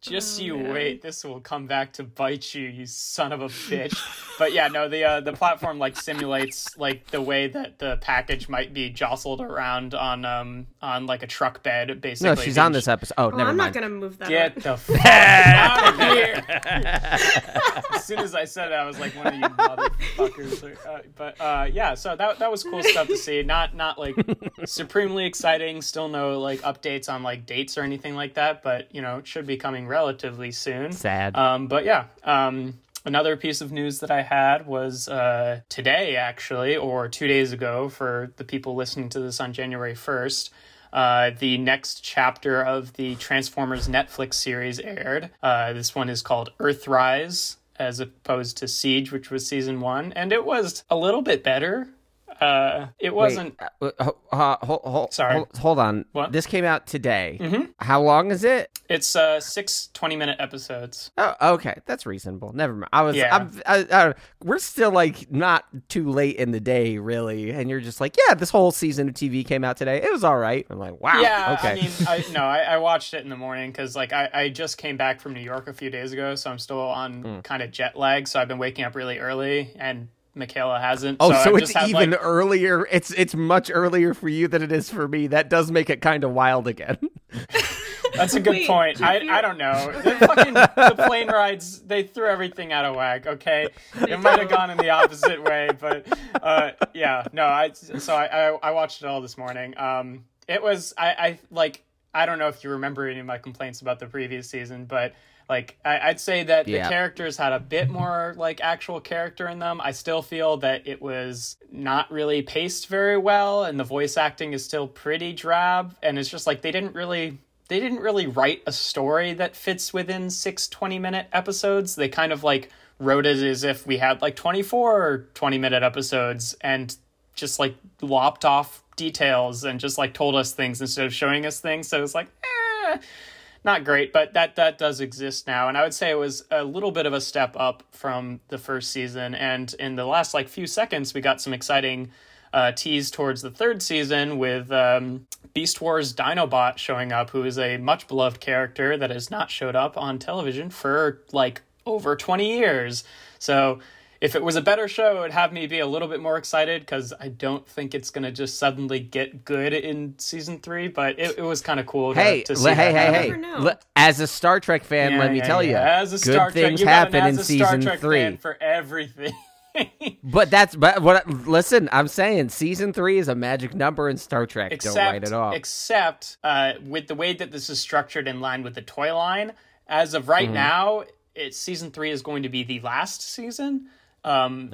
here. Just you wait, this will come back to bite you, you son of a bitch. But yeah, no, the uh, the platform like simulates like the way that the package might be jostled around on um on like a truck bed, basically. no, she's on this episode. Oh, Well, never I'm mind. not gonna move that. Get up. the fuck out of here! as soon as I said it, I was like, "One of you motherfuckers!" Uh, but uh, yeah, so that that was cool stuff to see. Not not like supremely exciting. Still no like updates on like dates or anything like that. But you know, it should be coming relatively soon. Sad. Um, but yeah. Um, Another piece of news that I had was uh, today, actually, or two days ago, for the people listening to this on January 1st. Uh, the next chapter of the Transformers Netflix series aired. Uh, this one is called Earthrise, as opposed to Siege, which was season one, and it was a little bit better. Uh, it wasn't. Wait, uh, uh, hold, hold, Sorry. Hold, hold on. What? This came out today. Mm-hmm. How long is it? It's uh, six 20 minute episodes. Oh, okay. That's reasonable. Never mind. I was. Yeah. I'm, I, I, we're still like not too late in the day, really. And you're just like, yeah, this whole season of TV came out today. It was all right. I'm like, wow. Yeah, Okay. I mean, I, no, I, I watched it in the morning because like I, I just came back from New York a few days ago, so I'm still on Hmm. kind of jet lag. So I've been waking up really early, and Michaela hasn't. Oh, so, so it's just had, even like- earlier. It's it's much earlier for you than it is for me. That does make it kind of wild again. that's a good Wait, point. I, you're- I don't know. The fucking the plane rides they threw everything out of whack. Okay, it might have gone in the opposite way, but uh, yeah, no. I so I, I I watched it all this morning. Um, it was I I like I don't know if you remember any of my complaints about the previous season, but like I, I'd say that Yeah. the characters had a bit more like actual character in them. I still feel that it was not really paced very well, and the voice acting is still pretty drab, and it's just like they didn't really they didn't really write a story that fits within six 20 minute episodes. They kind of like wrote it as if we had like 24 20 minute episodes and just like lopped off details and just like told us things instead of showing us things. So it's like, eh, not great, but that that does exist now, and I would say it was a little bit of a step up from the first season. And in the last like few seconds, we got some exciting uh, tease towards the third season with um, Beast Wars Dinobot showing up, who is a much beloved character that has not showed up on television for like over twenty years. So if it was a better show, it would have me be a little bit more excited because I don't think it's gonna just suddenly get good in season three. But it, it was kind of cool. To, hey, to see le- hey, that hey, happen. hey! never As a Star Trek fan, Yeah, let me yeah, tell yeah. you, as a good Star things you got an happen in as Star season Trek three. fan for everything. But that's but what. Listen, I'm saying season three is a magic number in Star Trek. Don't write it off. except uh, with the way that this is structured in line with the toy line, as of Mm-hmm. right now, it's season three is going to be the last season. Um,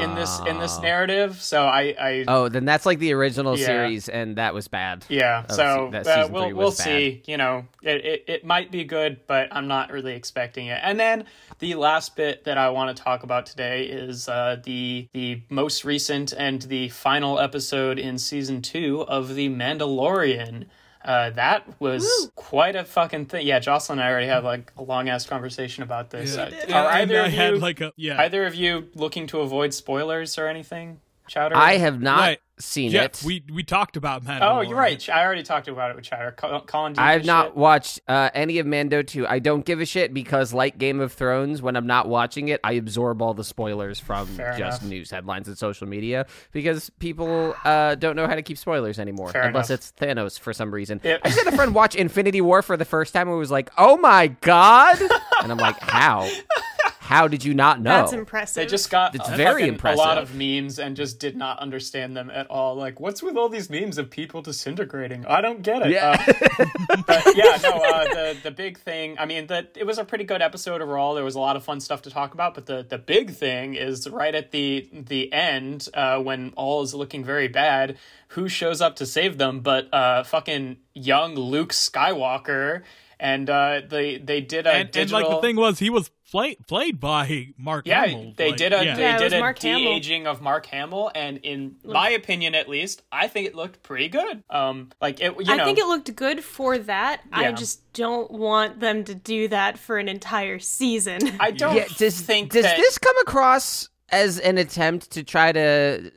in this in this narrative, so I, I oh, then that's like the original Yeah. series, and that was bad. Yeah, so se- that uh, we'll we'll bad. see. You know, it, it it might be good, but I'm not really expecting it. And then the last bit that I want to talk about today is uh, the the most recent and the final episode in season two of the Mandalorian. Uh, that was quite a fucking thing. Yeah, Jocelyn and I already had like a long ass conversation about this. Uh, are and either I of had you like a yeah. either of you looking to avoid spoilers or anything? Chowder. I have not Right. seen yeah, it. we we talked about Mandalorian. Oh, you're right. I already talked about it with Chowder. Colin, do you I've not shit? watched uh, any of Mando 2. I don't give a shit because, like Game of Thrones, when I'm not watching it, I absorb all the spoilers from Fair just enough. news headlines and social media because people uh, don't know how to keep spoilers anymore Fair unless enough. it's Thanos for some reason. Yeah. I just had a friend watch Infinity War for the first time and was like, "Oh my god!" and I'm like, "How? How did you not know? That's impressive. They just got It's a very fucking- impressive. a lot of memes and just did not understand them at all. Like, what's with all these memes of people disintegrating? I don't get it. Yeah. Uh, but yeah, no. Uh, the the big thing. I mean, the, it was a pretty good episode overall. There was a lot of fun stuff to talk about. But the the big thing is right at the the end uh, when all is looking very bad. Who shows up to save them? But uh, fucking young Luke Skywalker. And uh, they they did a and, and like the thing was, he was play, played by Mark Yeah, Hamill. they like, did a yeah. they Yeah, did a Mark de aging of Mark Hamill, and in my opinion, at least, I think it looked pretty good. Um, like it, you know, I think it looked good for that. I just don't want them to do that for an entire season. I don't yeah, does, think does that. this come across as an attempt to try to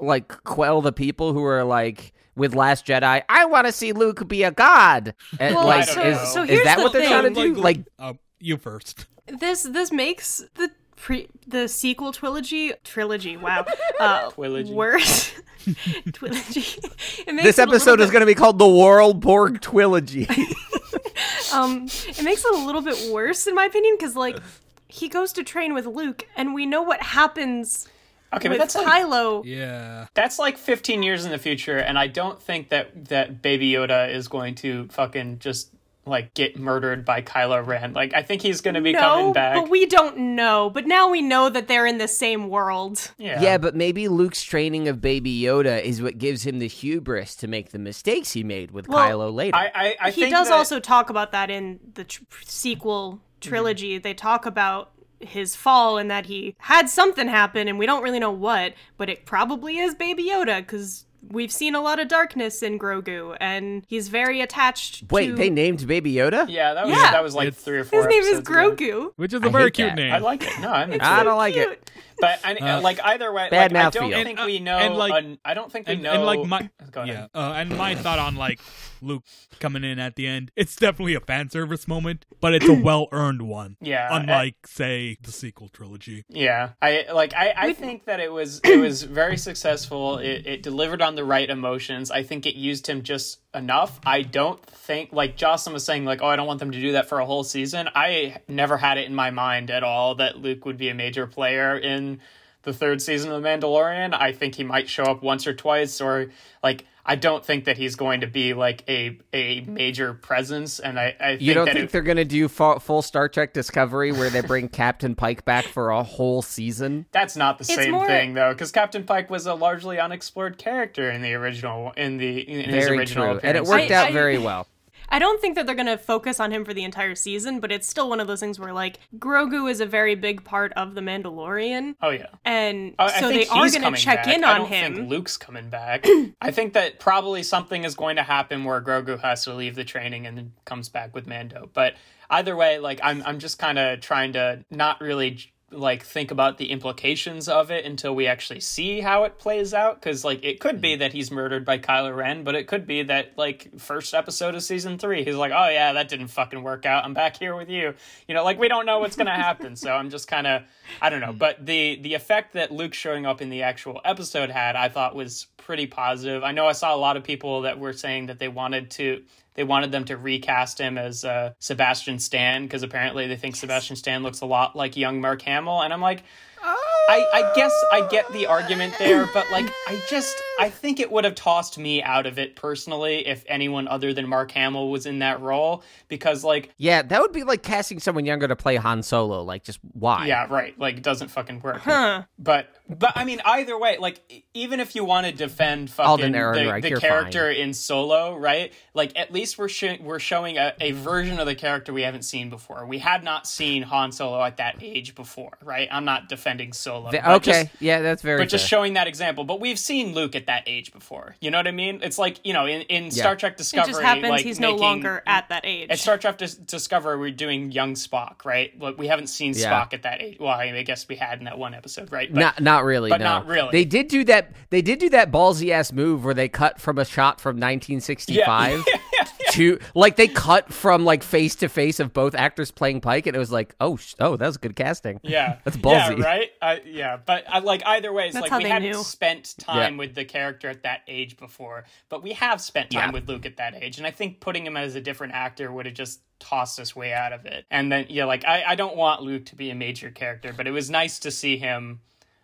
like quell the people who are like with Last Jedi? I want to see Luke be a god. And, Well, like, so- is, so is here's that the what they're trying to thing. do? Like, uh, you first. This this makes the pre the sequel trilogy trilogy wow uh Twilogy. worse trilogy this it a little episode is going to be called the World Borg Trilogy. um it makes it a little bit worse in my opinion because like he goes to train with luke and we know what happens okay, but with that's like Yeah. that's like 15 years in the future, and I don't think that that Baby Yoda is going to fucking just like get murdered by Kylo Ren. Like, I think he's going to be coming no back. but we don't know but now we know that they're in the same world yeah, yeah, but maybe Luke's training of Baby Yoda is what gives him the hubris to make the mistakes he made with Well, Kylo later. I I, I he think does that- also talk about that in the tr- sequel trilogy. Mm-hmm. They talk about his fall and that he had something happen, and we don't really know what, but it probably is Baby Yoda because we've seen a lot of darkness in Grogu, and he's very attached. Wait, to... they named Baby Yoda? Yeah, that was Yeah. that was like It's- three or four. his name is episodes ago. Grogu. Which is I a very cute that. name. I like it. No, I'm I don't like Cute. it. But I, Uh, like either way, bad like, I don't mouthfeel. think And, uh, we know. and, like- un- I don't think we and, know. and like my yeah, uh, and my thought on like Luke coming in at the end, it's definitely a fan service moment, but it's a well earned one. Yeah, unlike say the sequel trilogy. Yeah, I like. I, I think that it was it was very successful. It, it delivered on the right emotions. I think it used him just enough. I don't think like Jocelyn was saying like, oh, I don't want them to do that for a whole season. I never had it in my mind at all that Luke would be a major player in the third season of The Mandalorian. I think he might show up once or twice, or like I don't think that he's going to be like a a major presence. And I, I think You don't that think it- they're going to do full, full Star Trek Discovery where they bring Captain Pike back for a whole season? That's not the It's same more- thing though, because Captain Pike was a largely unexplored character in the original, in the in his original true. And it worked I- out I- very well. I don't think that they're gonna focus on him for the entire season, but it's still one of those things where like Grogu is a very big part of the Mandalorian, Oh yeah. and I so they are gonna check back. in I on don't him. think Luke's coming back. I think that probably something is going to happen where Grogu has to leave the training and then comes back with Mando. But either way, like I'm I'm just kind of trying to not really like think about the implications of it until we actually see how it plays out because like it could be mm. that he's murdered by Kylo Ren but it could be that like first episode of season 3 he's like oh yeah that didn't fucking work out. I'm back here with you. You know like we don't know what's going to happen so I'm just kind of I don't know. Mm. But the the effect that Luke showing up in the actual episode had I thought was pretty positive. I know I saw a lot of people that were saying that they wanted to they wanted them to recast him as uh, Sebastian Stan because apparently they think Sebastian Stan looks a lot like young Mark Hamill, and I'm like, I, I guess I get the argument there, but like, I just I think it would have tossed me out of it personally if anyone other than Mark Hamill was in that role because like, Yeah, that would be like casting someone younger to play Han Solo. Like, just why? yeah, right, like it doesn't fucking work. Huh. But but I mean, either way, like even if you want to defend fucking the, Ehrenreich, the character in Solo, right? Like at least we're sh- we're showing a, a version of the character we haven't seen before. We had not seen Han Solo at that age before, right? I'm not defending Solo. The- okay, just- yeah, that's very. but just showing that example. But we've seen Luke at that age before. You know what I mean? It's like you know in, in Star Trek It Discovery, just happens like he's no longer at that age. at Star Trek Dis- Discovery, we're doing young Spock, right? Like, we haven't seen Yeah. Spock at that age. Well, I, mean, I guess we had in that one episode, right? But, not not really, but no. not really. They did do that. They did do that ballsy ass move where they cut from a shot from 1965 two like they cut from like face to face of both actors playing Pike, and it was like, oh, sh- oh, that was good casting. Yeah, That's ballsy. Yeah, right. Uh, yeah, but uh, like either way, it's That's like we they hadn't knew. spent time Yeah. with the character at that age before, but we have spent time Yeah. with Luke at that age, and I think putting him as a different actor would have just tossed us way out of it. And then yeah, like I, I don't want Luke to be a major character, but it was nice to see him.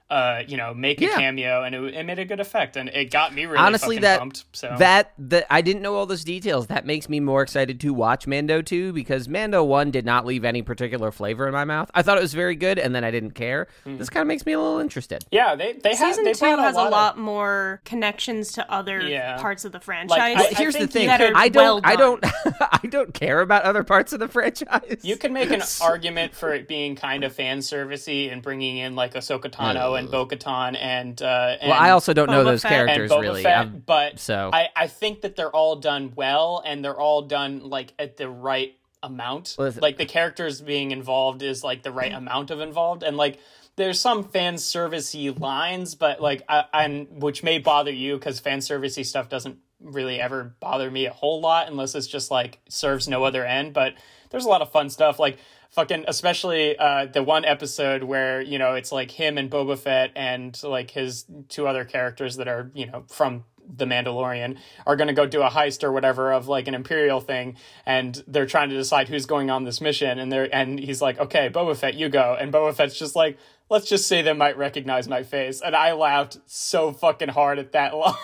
Uh, you know, make a Yeah. cameo, and it, it made a good effect, and it got me really Honestly, that pumped. So that that I didn't know all those details. That makes me more excited to watch Mando 2 because Mando 1 did not leave any particular flavor in my mouth. I thought it was very good, and then I didn't care. Hmm. This kind of makes me a little interested. yeah, they they have Season they two brought has a lot, lot of- more connections to other Yeah. parts of the franchise. I- Well, I here's the thing: you that are I don't, well I don't, I don't care about other parts of the franchise. You can make an argument for it being kind of fan servicey and bringing in like Ahsoka Tano and Bo Katan and, uh, and well, I also don't know those Fett. characters Boba really. Fett, but so- I, I think that they're all done well and they're all done like at the right amount. Listen- Like the characters being involved is like the right amount of involved and like there's some fan servicey lines, but like I, I'm which may bother you because fan servicey stuff doesn't really ever bother me a whole lot unless it's just like serves no other end. But there's a lot of fun stuff like fucking especially uh the one episode where you know it's like him and Boba Fett and like his two other characters that are you know from the Mandalorian are going to go do a heist or whatever of like an imperial thing and they're trying to decide who's going on this mission and they're and he's like okay Boba Fett you go. And Boba Fett's just like let's just say they might recognize my face. And I laughed so fucking hard at that line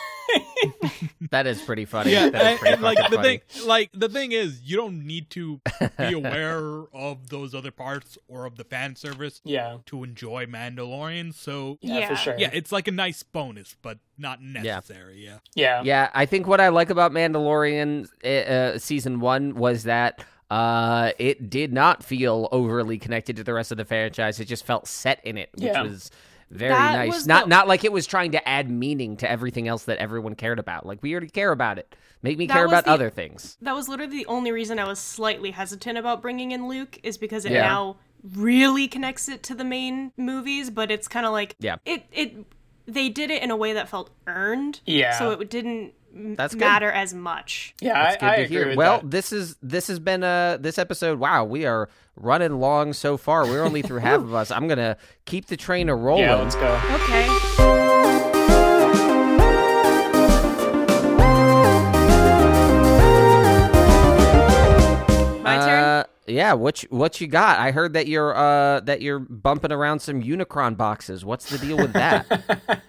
that is pretty funny. Yeah, That is and, pretty and, like fucking the funny. thing, like the thing is, you don't need to be aware of those other parts or of the fan service yeah to enjoy Mandalorian. So yeah, Yeah. for sure yeah, it's like a nice bonus, but not necessary. Yeah, yeah Yeah, I think what I like about Mandalorian uh, uh, season one was that uh, it did not feel overly connected to the rest of the franchise. It just felt set in it, which Yeah. was very That nice. not the- not like it was trying to add meaning to everything else that everyone cared about. Like we already care about it. Make me That care about the- other things. that was literally the only reason I was slightly hesitant about bringing in Luke is because it Yeah. now really connects it to the main movies, but it's kind of like Yeah. it it they did it in a way that felt earned. Yeah. So it didn't m- That's good. matter as much. yeah That's I, good I to agree hear. with Well, that. this is this has been uh this episode. Wow, we are running long so far. We're only through half of us. I'm gonna keep the train a rolling. yeah let's go Okay. My turn. Uh, yeah, what you, what you got? I heard that you're uh that you're bumping around some Unicron boxes. What's the deal with that?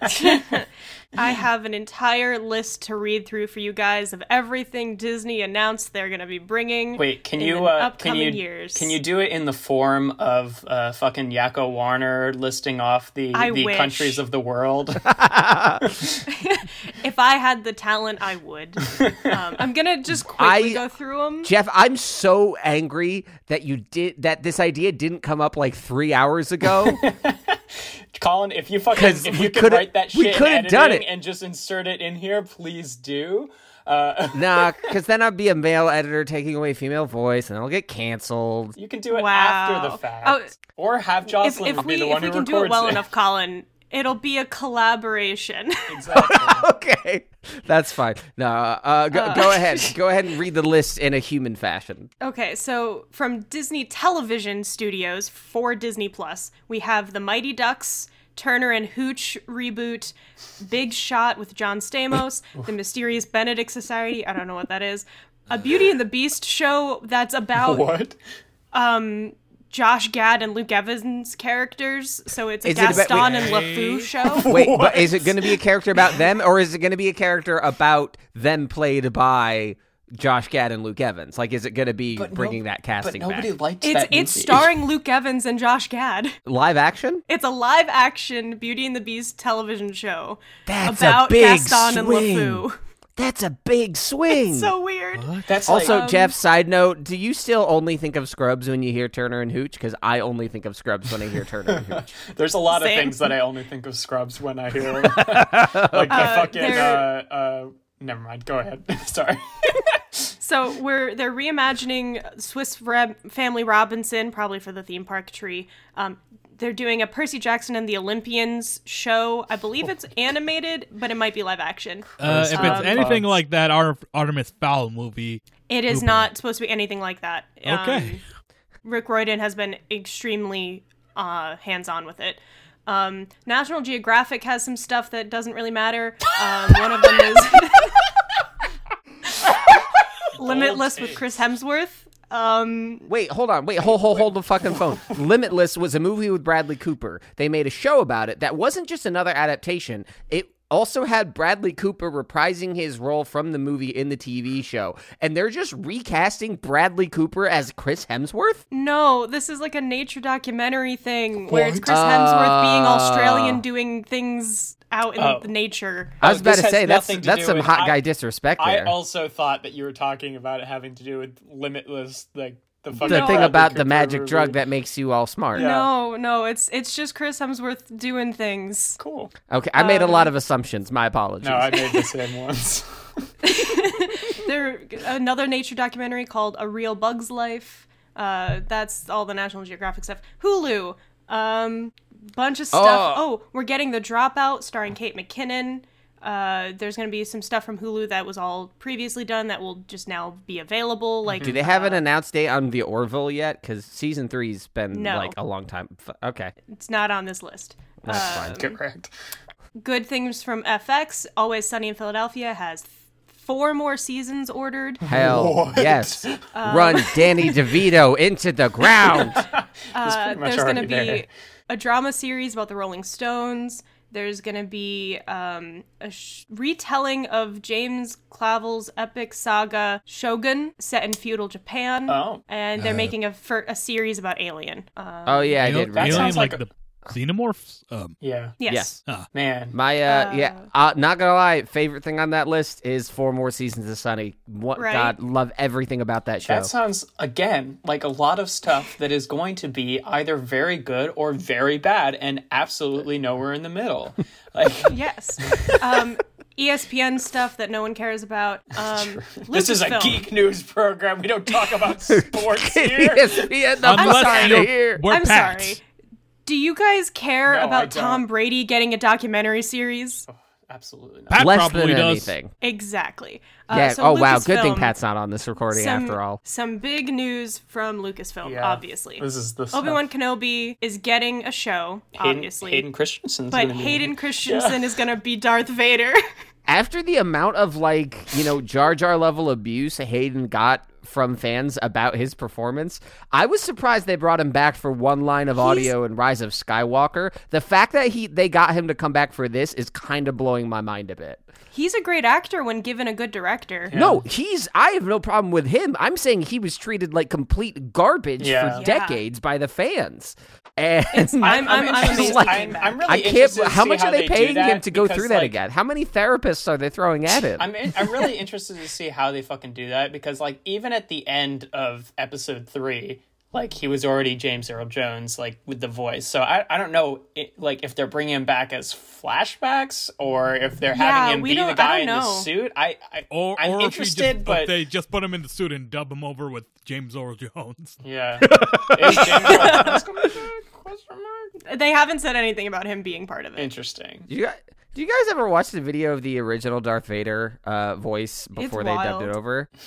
I have an entire list to read through for you guys of everything Disney announced they're going to be bringing. Wait, can in you uh, can you years. can you do it in the form of uh, fucking Yakko Warner listing off the I the wish. countries of the world? If I had the talent, I would. um, I'm gonna just quickly I- go through them. Jeff, I'm so angry that you did that. This idea didn't come up like three hours ago. Colin, if you fucking 'Cause if you could write that shit we coulda done it. and just insert it in here, please do. Uh, nah, because then I'd be a male editor taking away female voice, and I'll get canceled. you can do it Wow. after the fact, Oh, or have If, Jocelyn if be we the if one we who can records do it well enough, Colin, it'll be a collaboration. Exactly. Okay, that's fine. No, uh, go, go ahead. Go ahead and read the list in a human fashion. Okay, so from Disney Television Studios for Disney Plus, we have The Mighty Ducks, Turner and Hooch reboot, Big Shot with John Stamos, The Mysterious Benedict Society, I don't know what that is, a Beauty and the Beast show that's about what? Josh Gad and Luke Evans characters, so it's a Is it about- Gaston wait- and LeFou show. Wait, but is it going to be a character about them, or is it going to be a character about them played by Josh Gad and Luke Evans? Like, is it going to be But no- bringing that casting But nobody back? liked It's that it's movie. starring Luke Evans and Josh Gad. Live action? It's a live action Beauty and the Beast television show That's about a big Gaston swing. and LeFou. That's a big swing. So weird. That's also, like, Jeff, side note, do you still only think of Scrubs when you hear Turner and Hooch? Because I only think of Scrubs when I hear Turner and Hooch. There's a lot Same. of things that I only think of Scrubs when I hear like the fucking. Uh, uh, never mind. Go ahead. Sorry. So we're they're reimagining Swiss Rab- Family Robinson, probably for the theme park tree. Um, they're doing a Percy Jackson and the Olympians show. I believe it's animated, but it might be live action. Uh, if it's Um, anything Fox. like that Ar- Artemis Fowl movie, It is Hooper. not supposed to be anything like that. Okay. Um, Rick Riordan has been extremely uh, hands-on with it. Um, National Geographic has some stuff that doesn't really matter. Um, one of them is Limitless with Chris Hemsworth. Um, Wait, hold on. Wait, hold, hold, hold the fucking phone. Limitless was a movie with Bradley Cooper. They made a show about it that wasn't just another adaptation. It also had Bradley Cooper reprising his role from the movie in the TV show. And they're just recasting Bradley Cooper as Chris Hemsworth? no, this is like a nature documentary thing where it's Chris Hemsworth being Ah. Australian doing things out in Oh. the nature. I was Oh, about to say that's to that's some with- hot I- guy disrespect I also thought that you were talking about it having to do with Limitless, like the the thing about the magic movie. drug that makes you all smart. Yeah. No, no, it's it's just Chris Hemsworth doing things. Cool. Okay, I made a lot of assumptions. My apologies. No, I made the same ones. There another nature documentary called A Real Bug's Life. Uh, that's all the National Geographic stuff. Hulu, um, bunch of stuff. Oh. Oh, we're getting The Dropout, starring Kate McKinnon. Uh, there's gonna be some stuff from Hulu that was all previously done that will just now be available. Like, Do they have an announced date on the Orville yet? Because season three's been No. like a long time. Okay, it's not on this list. that's fine. Correct. Good things from FX. Always Sunny in Philadelphia has four more seasons ordered. Hell What? yes. Um, Run Danny DeVito into the ground. Uh, there's going to be there. A drama series about the Rolling Stones. There's going to be um, a sh- retelling of James Clavell's epic saga Shogun, set in feudal Japan. Oh. And they're making a fir- a series about Alien. Uh, oh yeah, I Alien, did. That read Alien sounds like, like a- the xenomorphs. Um, Yeah. yes. Yes. ah, Man. My uh, yeah, uh, not gonna lie, favorite thing on that list is four more seasons of Sunny. What Right. God, love everything about that show. That sounds again like a lot of stuff that is going to be either very good or very bad, and absolutely nowhere in the middle. Like Yes. Um, ESPN stuff that no one cares about. Um, this is a Lucasfilm. geek news program. We don't talk about sports here. ESPN, the Unless fuck outta you're- here. we're I'm Pats. sorry. Do you guys care No, about. Tom Brady getting a documentary series? Absolutely not. Pat Less probably than does. anything. Exactly. Uh, Yeah. so oh wow, good thing Pat's not on this recording some, after all. Some big news from Lucasfilm, Yeah. obviously. This is the Obi Wan Kenobi is getting a show, Hayden, obviously. Hayden Christensen's but gonna be in Hayden it. Christensen is going to be Darth Vader. After the amount of like you know Jar Jar level abuse Hayden got from fans about his performance, I was surprised they brought him back for one line of audio in Rise of Skywalker. The fact that he they got him to come back for this is kind of blowing my mind a bit. He's a great actor when given a good director. No, he's. I have no problem with him. I'm saying he was treated like complete garbage Yeah. for Yeah. decades by the fans. And I'm, I'm, I'm, interested- amazed like- I'm. I'm really I can't. interested How much how are they do paying him to go because, through that like, again? How many therapists are they throwing at him? I'm in, I'm really interested to see how they fucking do that because like even at the end of episode three, like he was already James Earl Jones like with the voice. So I I don't know it, like if they're bringing him back as flashbacks or if they're Yeah, having him be the guy in don't the suit. I, I Or, I'm or if, interested, just, but if they just put him in the suit and dub him over with James Earl Jones. yeah, is James Earl Jones coming back? Question mark. They haven't said anything about him being part of it. Interesting. Do you guys, do you guys ever watch the video of the original Darth Vader uh, voice before they dubbed it over?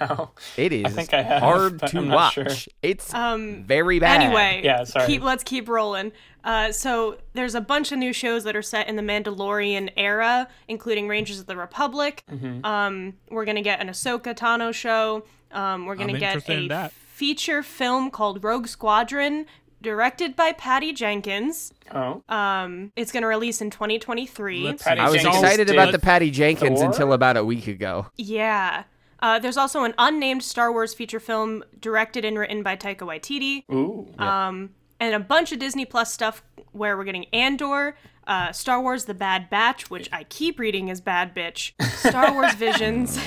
No. It is think I have, hard to I'm watch. sure. It's Um, very bad. Anyway, Yeah, sorry. Keep let's keep rolling. Uh, so there's a bunch of new shows that are set in the Mandalorian era, including Rangers of the Republic. Mm-hmm. Um, we're gonna get an Ahsoka Tano show. Um, we're gonna I'm get a that. feature film called Rogue Squadron, directed by Patty Jenkins. Oh, Um, it's gonna release in 2023. I was Jenkins excited about the Patty Jenkins Thor? until about a week ago. Yeah. Uh, there's also an unnamed Star Wars feature film directed and written by Taika Waititi. Ooh. um, and a bunch of Disney Plus stuff where we're getting Andor, uh, Star Wars: The Bad Batch, which I keep reading as Bad Bitch, Star Wars Visions,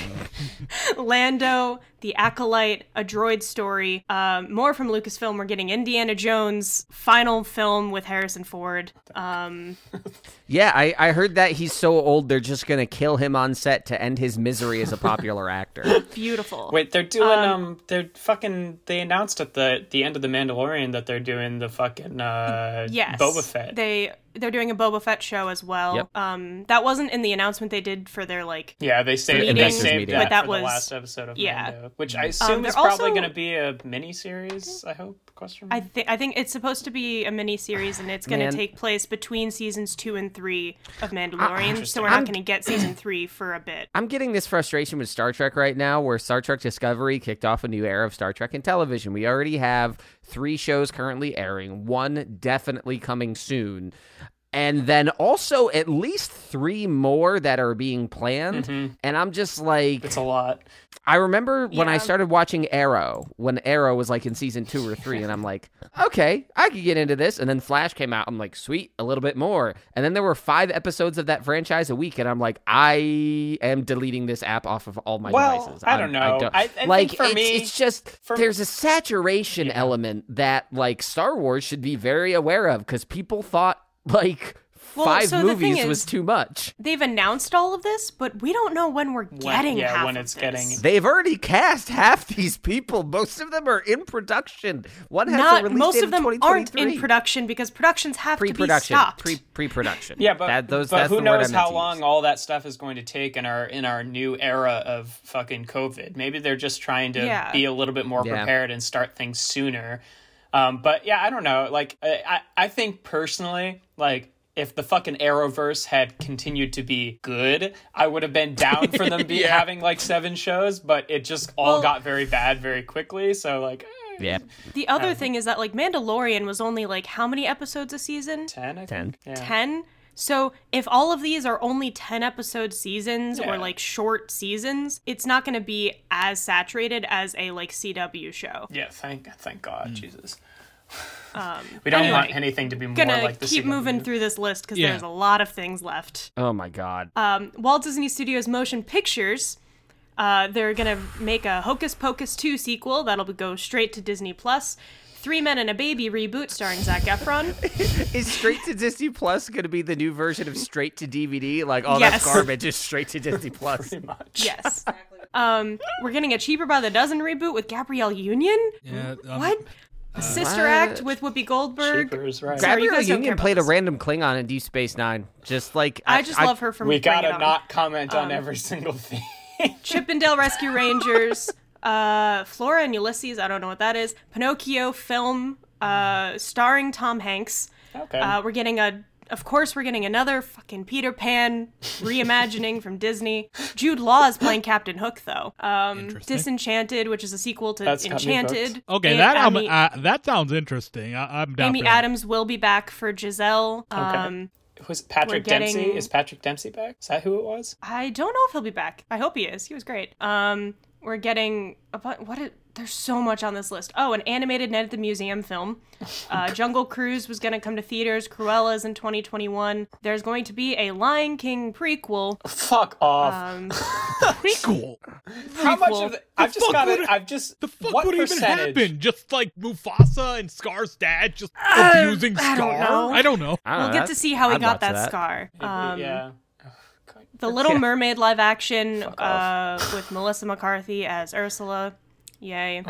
Lando, The Acolyte, A Droid Story, um, more from Lucasfilm. We're getting Indiana Jones final film with Harrison Ford. Um, Yeah, I, I heard that he's so old they're just gonna kill him on set to end his misery as a popular actor. beautiful. Wait, they're doing um, they're fucking. They announced at the the end of the Mandalorian that they're doing the fucking uh, yes, Boba Fett. They they're doing a Boba Fett show as well. Yep. Um, that wasn't in the announcement they did for their like yeah, they saved they Investors saved meeting. that, But that for was- the last episode of yeah. Mando, which I assume they're is probably also- going to be a mini series. I hope. Question. I mark? think I think it's supposed to be a mini series, and it's going to take place between seasons two and three of Mandalorian. so we're not going to get season three for a bit. I'm getting this frustration with Star Trek right now, where Star Trek Discovery kicked off a new era of Star Trek in television. We already have three shows currently airing, one definitely coming soon. And then also at least three more that are being planned. Mm-hmm. And I'm just like, it's a lot. I remember when I started watching Arrow, when Arrow was like in season two or three, and I'm like, okay, I could get into this. And then Flash came out. I'm like, sweet, a little bit more. And then there were five episodes of that franchise a week, and I'm like, I am deleting this app off of all my Well, devices. I don't know. I- don't, I think like, for it's, me- it's just there's a saturation element that like Star Wars should be very aware of because people thought like. Well, Five so the thing movies was is- too much. They've announced all of this, but we don't know when we're getting yeah, half when of it's this. getting- They've already cast half these people. Most of them are in production. One has a Not release most date of them aren't in production because productions have to be Pre-production, stopped. pre pre-production. Yeah, but, that, those, but that's who knows how long all that stuff is going to take in our in our new era of fucking COVID. Maybe they're just trying to Yeah. be a little bit more Yeah. prepared and start things sooner. Um, but yeah, I don't know. Like, I I I think personally, like. If the fucking Arrowverse had continued to be good, I would have been down for them be Yeah. having like seven shows, but it just all Well- got very bad very quickly. So like, eh, Yeah, The other thing is that like Mandalorian was only like how many episodes a season? ten, I Ten. think. Yeah. 10 so if all of these are only 10 episode seasons Yeah. or like short seasons it's not going to be as saturated as a like cw show Yeah, thank thank God, Mm. Jesus. we don't anyway, want anything to be more gonna like the keep CW. moving through this list because Yeah. there's a lot of things left Oh my god. um, walt disney studios motion pictures uh, they're gonna make a hocus pocus 2 sequel that'll go straight to disney plus three men and a baby reboot starring zac efron Is straight to Disney Plus going to be the new version of straight to DVD? Like, all Yes. that's garbage. is straight to Disney Plus. Pretty much. yes um, we're getting a cheaper by the dozen reboot with gabrielle union Yeah, um, what a sister what? act with whoopi goldberg Cheapers, right? Sorry, Gabrielle guys Union played a random Klingon in Deep Space Nine. Just like I just love her from we gotta not comment Um, on every single thing. Chip 'n Dale Rescue Rangers, uh, Flora and Ulysses. I don't know what that is. Pinocchio film, uh, starring Tom Hanks. Okay. Uh, we're getting a. Of course, we're getting another fucking Peter Pan reimagining from Disney. Jude Law is playing Captain Hook, though. Um, Interesting. Disenchanted, which is a sequel to That's me Enchanted. Okay, Amy- that um, Amy, uh, that sounds interesting. I, I'm down Amy for that. Adams will be back for Giselle. Um, Was Patrick getting- Dempsey? Is Patrick Dempsey back? Is that who it was? I don't know if he'll be back. I hope he is. He was great. Um, we're getting a bu- what? Is, there's so much on this list. Oh, an animated Night at the Museum film. Uh, Jungle Cruise was going to come to theaters. Cruella's in 2021. There's going to be a Lion King prequel. Fuck off. Um, Prequel. How much of the, I've just got it. it- I've just The fuck what would even percentage? happen? Just like Mufasa and Scar's dad just abusing I don't know. I don't know. We'll know, get to see how he I'd got watch that, scar. Um, yeah. The Little Mermaid live action uh, with Melissa McCarthy as Ursula. Yay.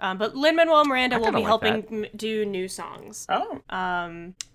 Um, but Lin Manuel Miranda will be like helping m- do new songs. Oh.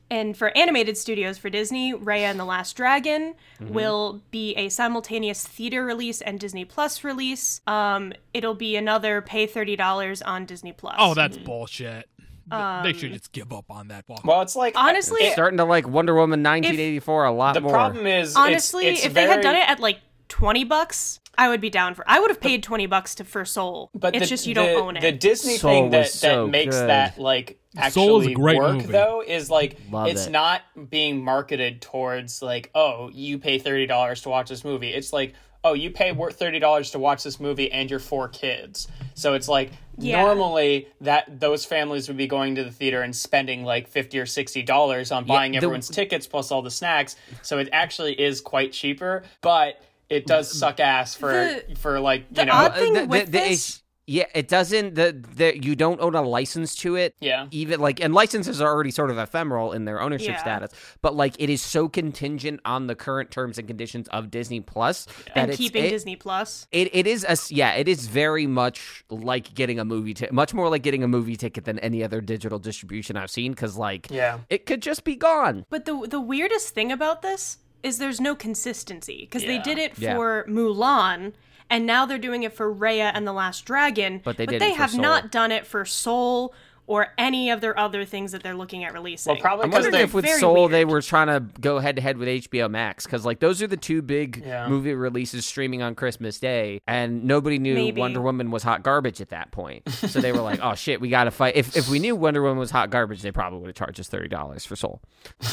And for animated studios for Disney, Raya and the Last Dragon Mm-hmm. will be a simultaneous theater release and Disney Plus release. Um, it'll be another pay thirty dollars on Disney Plus. Oh, that's bullshit. Th- they should um, just give up on that. Fuck. Well, it's like Honestly, it- Starting to like Wonder Woman 1984 a lot the more. The problem is honestly, it's if they had done it at like twenty bucks, I would be down for. I would have paid twenty bucks to for Soul. But it's the, just you the, don't own it. The Disney Soul thing that, so that makes good. that like Soul a actually great work movie. though is like Love it's it. not being marketed towards like oh you pay thirty dollars to watch this movie. It's like oh, you pay thirty dollars to watch this movie and your four kids. So it's like Yeah. normally that those families would be going to the theater and spending like fifty or sixty dollars on buying the- everyone's tickets plus all the snacks. So it actually is quite cheaper, but it does suck ass for The- for like the you know odd Uh, thing the- the- with the- this- it's- yeah, it doesn't. The, the you don't own a license to it. Yeah. Even like, and licenses are already sort of ephemeral in their ownership Yeah. status. But like, it is so contingent on the current terms and conditions of Disney Plus that and keeping it, Disney Plus. It, it is a yeah it is very much like getting a movie ticket much more like getting a movie ticket than any other digital distribution I've seen because like Yeah. it could just be gone But the the weirdest thing about this is there's no consistency because they did it Yeah. for Mulan and now they're doing it for Raya and the Last Dragon. But they did it for have Soul. not done it for Soul or any of their other things that they're looking at releasing. Well, probably I'm wondering they if with very Soul they were trying to go head to head with HBO Max because like those are the two big Yeah. movie releases streaming on Christmas Day and nobody knew Maybe. Wonder Woman was hot garbage at that point so they were like oh shit we gotta fight if if we knew Wonder Woman was hot garbage they probably would have charged us thirty dollars for Soul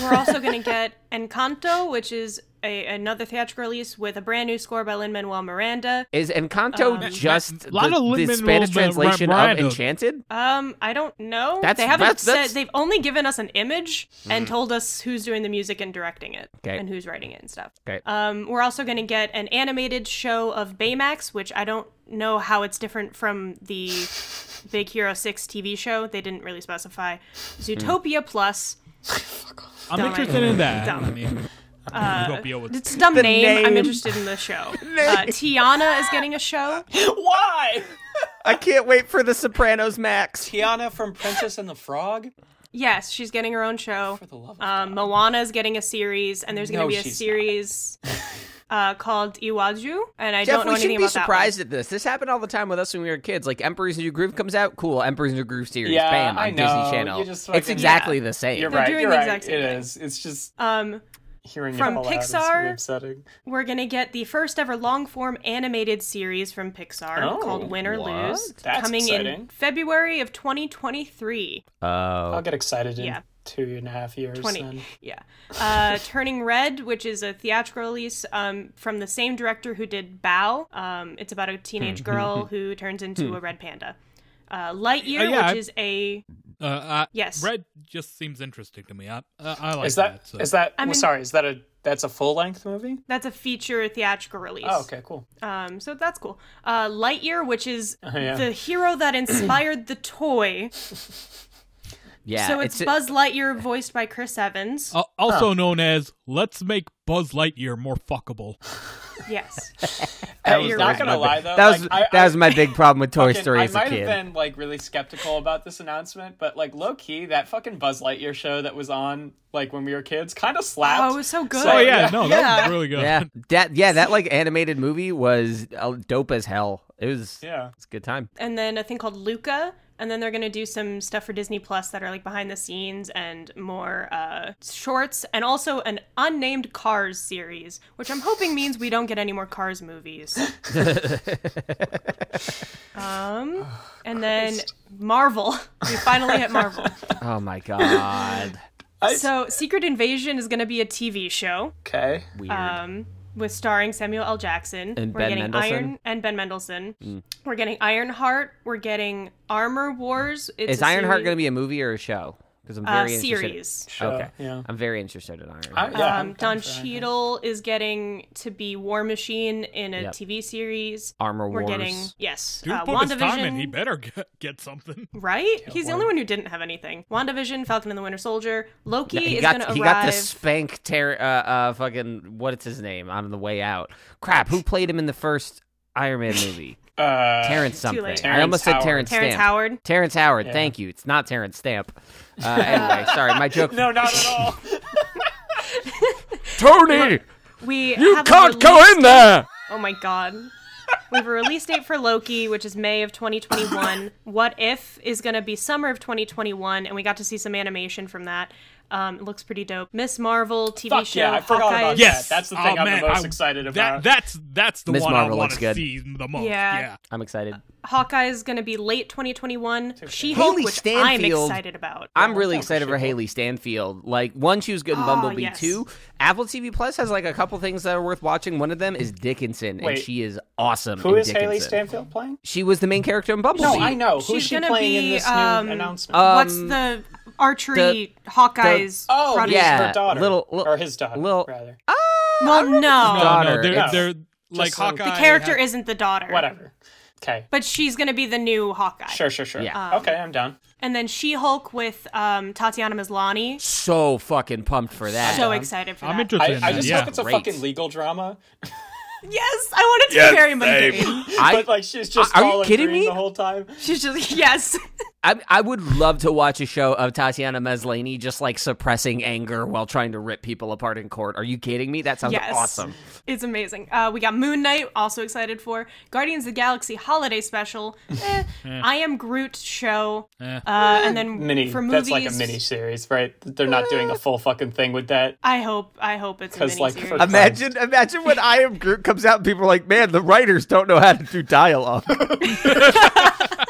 We're also going to get Encanto, which is a, another theatrical release with a brand new score by Lin Manuel Miranda. is Encanto Um, just a lot the, of the Spanish translation of Enchanted Um, I don't know. That's- they haven't that's- said that's- they've only given us an image and told us who's doing the music and directing it Okay. and who's writing it and stuff. Okay. Um, we're also going to get an animated show of Baymax, which I don't know how it's different from the Big Hero 6 TV show. They didn't really specify. Zootopia Plus. I'm Dumb interested in that. Dumb. I mean, Utopia was- It's a dumb The name. I'm interested in the show. Uh, Tiana is getting a show. Why? I can't wait for the Sopranos Max Tiana from Princess and the Frog? Yes, she's getting her own show. For the love of Um, Moana is getting a series, and there's going to No, be a series uh, called Iwaju, and I Jeff, don't know we anything shouldn't be about that. surprised at this. This happened all the time with us when we were kids. Like Emperor's New Groove comes out, cool. Emperor's New Groove series, Yeah, bam, on I Disney. Channel. You just it's exactly Yeah. the same. You're They're right. doing You're the right. exact same It thing. is. It's just Um, hearing From it all out is Pixar? upsetting. we're going to get the first ever long form animated series from Pixar Oh, called Win or what? Lose, That's coming in. February of 2023. Oh, I'll get excited in Yeah. two and a half years. 20 Then. yeah uh turning red which is a theatrical release um from the same director who did Bao um it's about a teenage Hmm. girl who turns into a red panda uh lightyear Uh, yeah, which is a uh, uh, Yes. Red just seems interesting to me. I, uh, I like Is that so. is that? I well, mean- sorry, is that a that's a full length movie? that's a feature theatrical release Oh, okay, cool. um so that's cool uh lightyear which is yeah. the hero that inspired the toy yeah. so it's, a- buzz lightyear voiced by chris evans Al- also known as "Let's make Buzz Lightyear more fuckable." yes Hey, was not gonna lie though, that was like, I, that I, was my big problem with Toy fucking- Story I as a might kid. have been like really skeptical about this announcement, but like low key, that fucking Buzz Lightyear show that was on like when we were kids kind of slapped. oh it was so good So, Oh yeah, yeah. no, that Yeah. was really good. Yeah, that yeah, that like animated movie was uh, dope as hell. It was Yeah. it's a good time. and then a thing called Luca, and then they're gonna do some stuff for Disney Plus that are like behind the scenes and more uh, shorts, and also an unnamed Cars series, which I'm hoping means we don't get any more Cars movies. um, and then Marvel. We finally hit Marvel. Oh my god, I- So Secret Invasion is gonna be a TV show. okay. weird. um, with starring Samuel L. Jackson. And we're Ben getting Mendelsohn? Iron and Ben Mendelsohn. Hmm. We're getting Ironheart. We're getting Armor Wars. It's Is Ironheart series- going to be a movie or a show? Because I'm uh, very interested. series? Okay, yeah. I'm very interested in Ironheart. I- yeah, um, Don down for Ironheart. Cheadle is getting to be War Machine in a Yep. TV series. Armor We're Wars. getting yes, Dude, uh, put his time in. He better get, get something. Right? He's the only one who didn't have anything. WandaVision, Falcon and the Winter Soldier, Loki he is going to arrive. he got the spank ter- uh, uh fucking what's his name on the way out. Crap, who played him in the first Iron Man movie? Uh, Terrence something. late. I almost said Terrence Terrence Terrence Howard. Terrence Howard. Yeah. Thank you. It's not Terrence Stamp. Uh, anyway, sorry, my joke. no, not at all. Tony, We you have can't go in there. Oh my god. we have a release date for Loki, which is May of 2021. what If is going to be summer of 2021, and we got to see some animation from that. Um, it looks pretty dope. Miss Marvel TV Fuck show. yeah, I forgot Hawkeye. about Yes, That's the Oh, thing I'm man, the most I- excited That about. that's that's the Ms. one Marvel I want to see the most. Yeah. Yeah. I'm excited. Hawkeye is going to be late 2021. She-Hulk, Hailee which I'm excited about. I'm really down for excited for Hailee Steinfeld. Like one, she was good in Oh, Bumblebee. yes. Two, Apple TV Plus has like a couple things that are worth watching. One of them is Dickinson, and she is awesome. Who in is Hailee Steinfeld playing? She was the main character in Bumblebee. No, I know. Who's She's she gonna playing in be, this um, new announcement? uh, What's Um, the archery Hawkeye's oh, prodigy? yeah. her daughter. little- little- or his daughter, little- rather. Oh, Well, no. No, Daughter. no, they're, No. they're like Just, um, Hawkeye. The character has- isn't the daughter. Whatever. Okay. But she's going to be the new Hawkeye. Sure, sure, sure. Yeah. okay, I'm down. And then She-Hulk with um, Tatiana Maslany. So fucking pumped for that. So excited for I'm that. interested I, in I that. just yeah. hope it's a Great. fucking legal drama. Yes, I want it to be very mundane. I, but like she's just Are you kidding me? the whole time. She's just yes. I, I would love to watch a show of Tatiana Maslany just like suppressing anger while trying to rip people apart in court. Are you kidding me? That sounds yes. awesome. It's amazing. Uh, we got Moon Knight, also excited for Guardians of the Galaxy Holiday Special. Eh, I Am Groot show. Eh. Uh, and then Mini. for movies, That's like a mini series, right? They're not doing a full fucking thing with that. I hope. I hope it's a 'Cause, mini like, series. for- Imagine, imagine when I Am Groot comes out and people are like, man, the writers don't know how to do dialogue.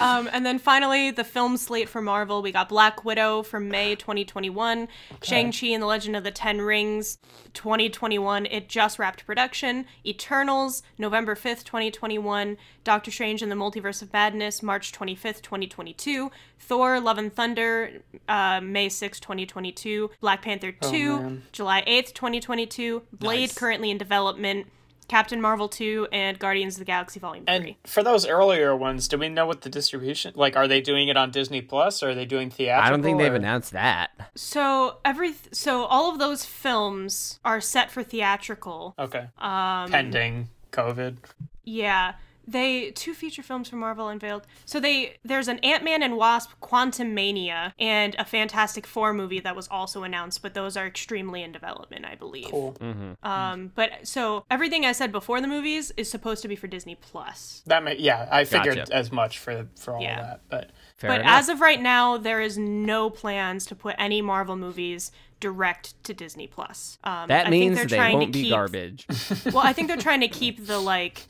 Um, and then finally, the film slate for Marvel. We got Black Widow from May 2021, Shang-Chi and the Legend of the Ten Rings 2021. It just wrapped production. Eternals, November 5th, 2021. Doctor Strange and the Multiverse of Madness, March 25th, 2022. Thor, Love and Thunder, uh, May 6th, 2022. Black Panther 2, man. July 8th, 2022. Blade, Nice. currently in development. Captain Marvel 2 and Guardians of the Galaxy Volume 3. And for those earlier ones, do we know what the distribution? Like, are they doing it on Disney Plus or are they doing theatrical? I don't think they've announced that. So every so all of those films are set for theatrical. Okay. Um, Pending COVID. yeah, they two feature films from Marvel unveiled. So they there's an Ant Man and Wasp: Quantumania and a Fantastic Four movie that was also announced, but those are extremely in development, I believe. Cool. Um, but so everything I said before the movies is supposed to be for Disney Plus. That may, yeah, I figured Gotcha. as much for for all Yeah. of that, but Fair but enough. as of right now, there is no plans to put any Marvel movies direct to Disney Plus. Um, that I think means they're they trying won't to be keep- garbage. well, I think they're trying to keep the like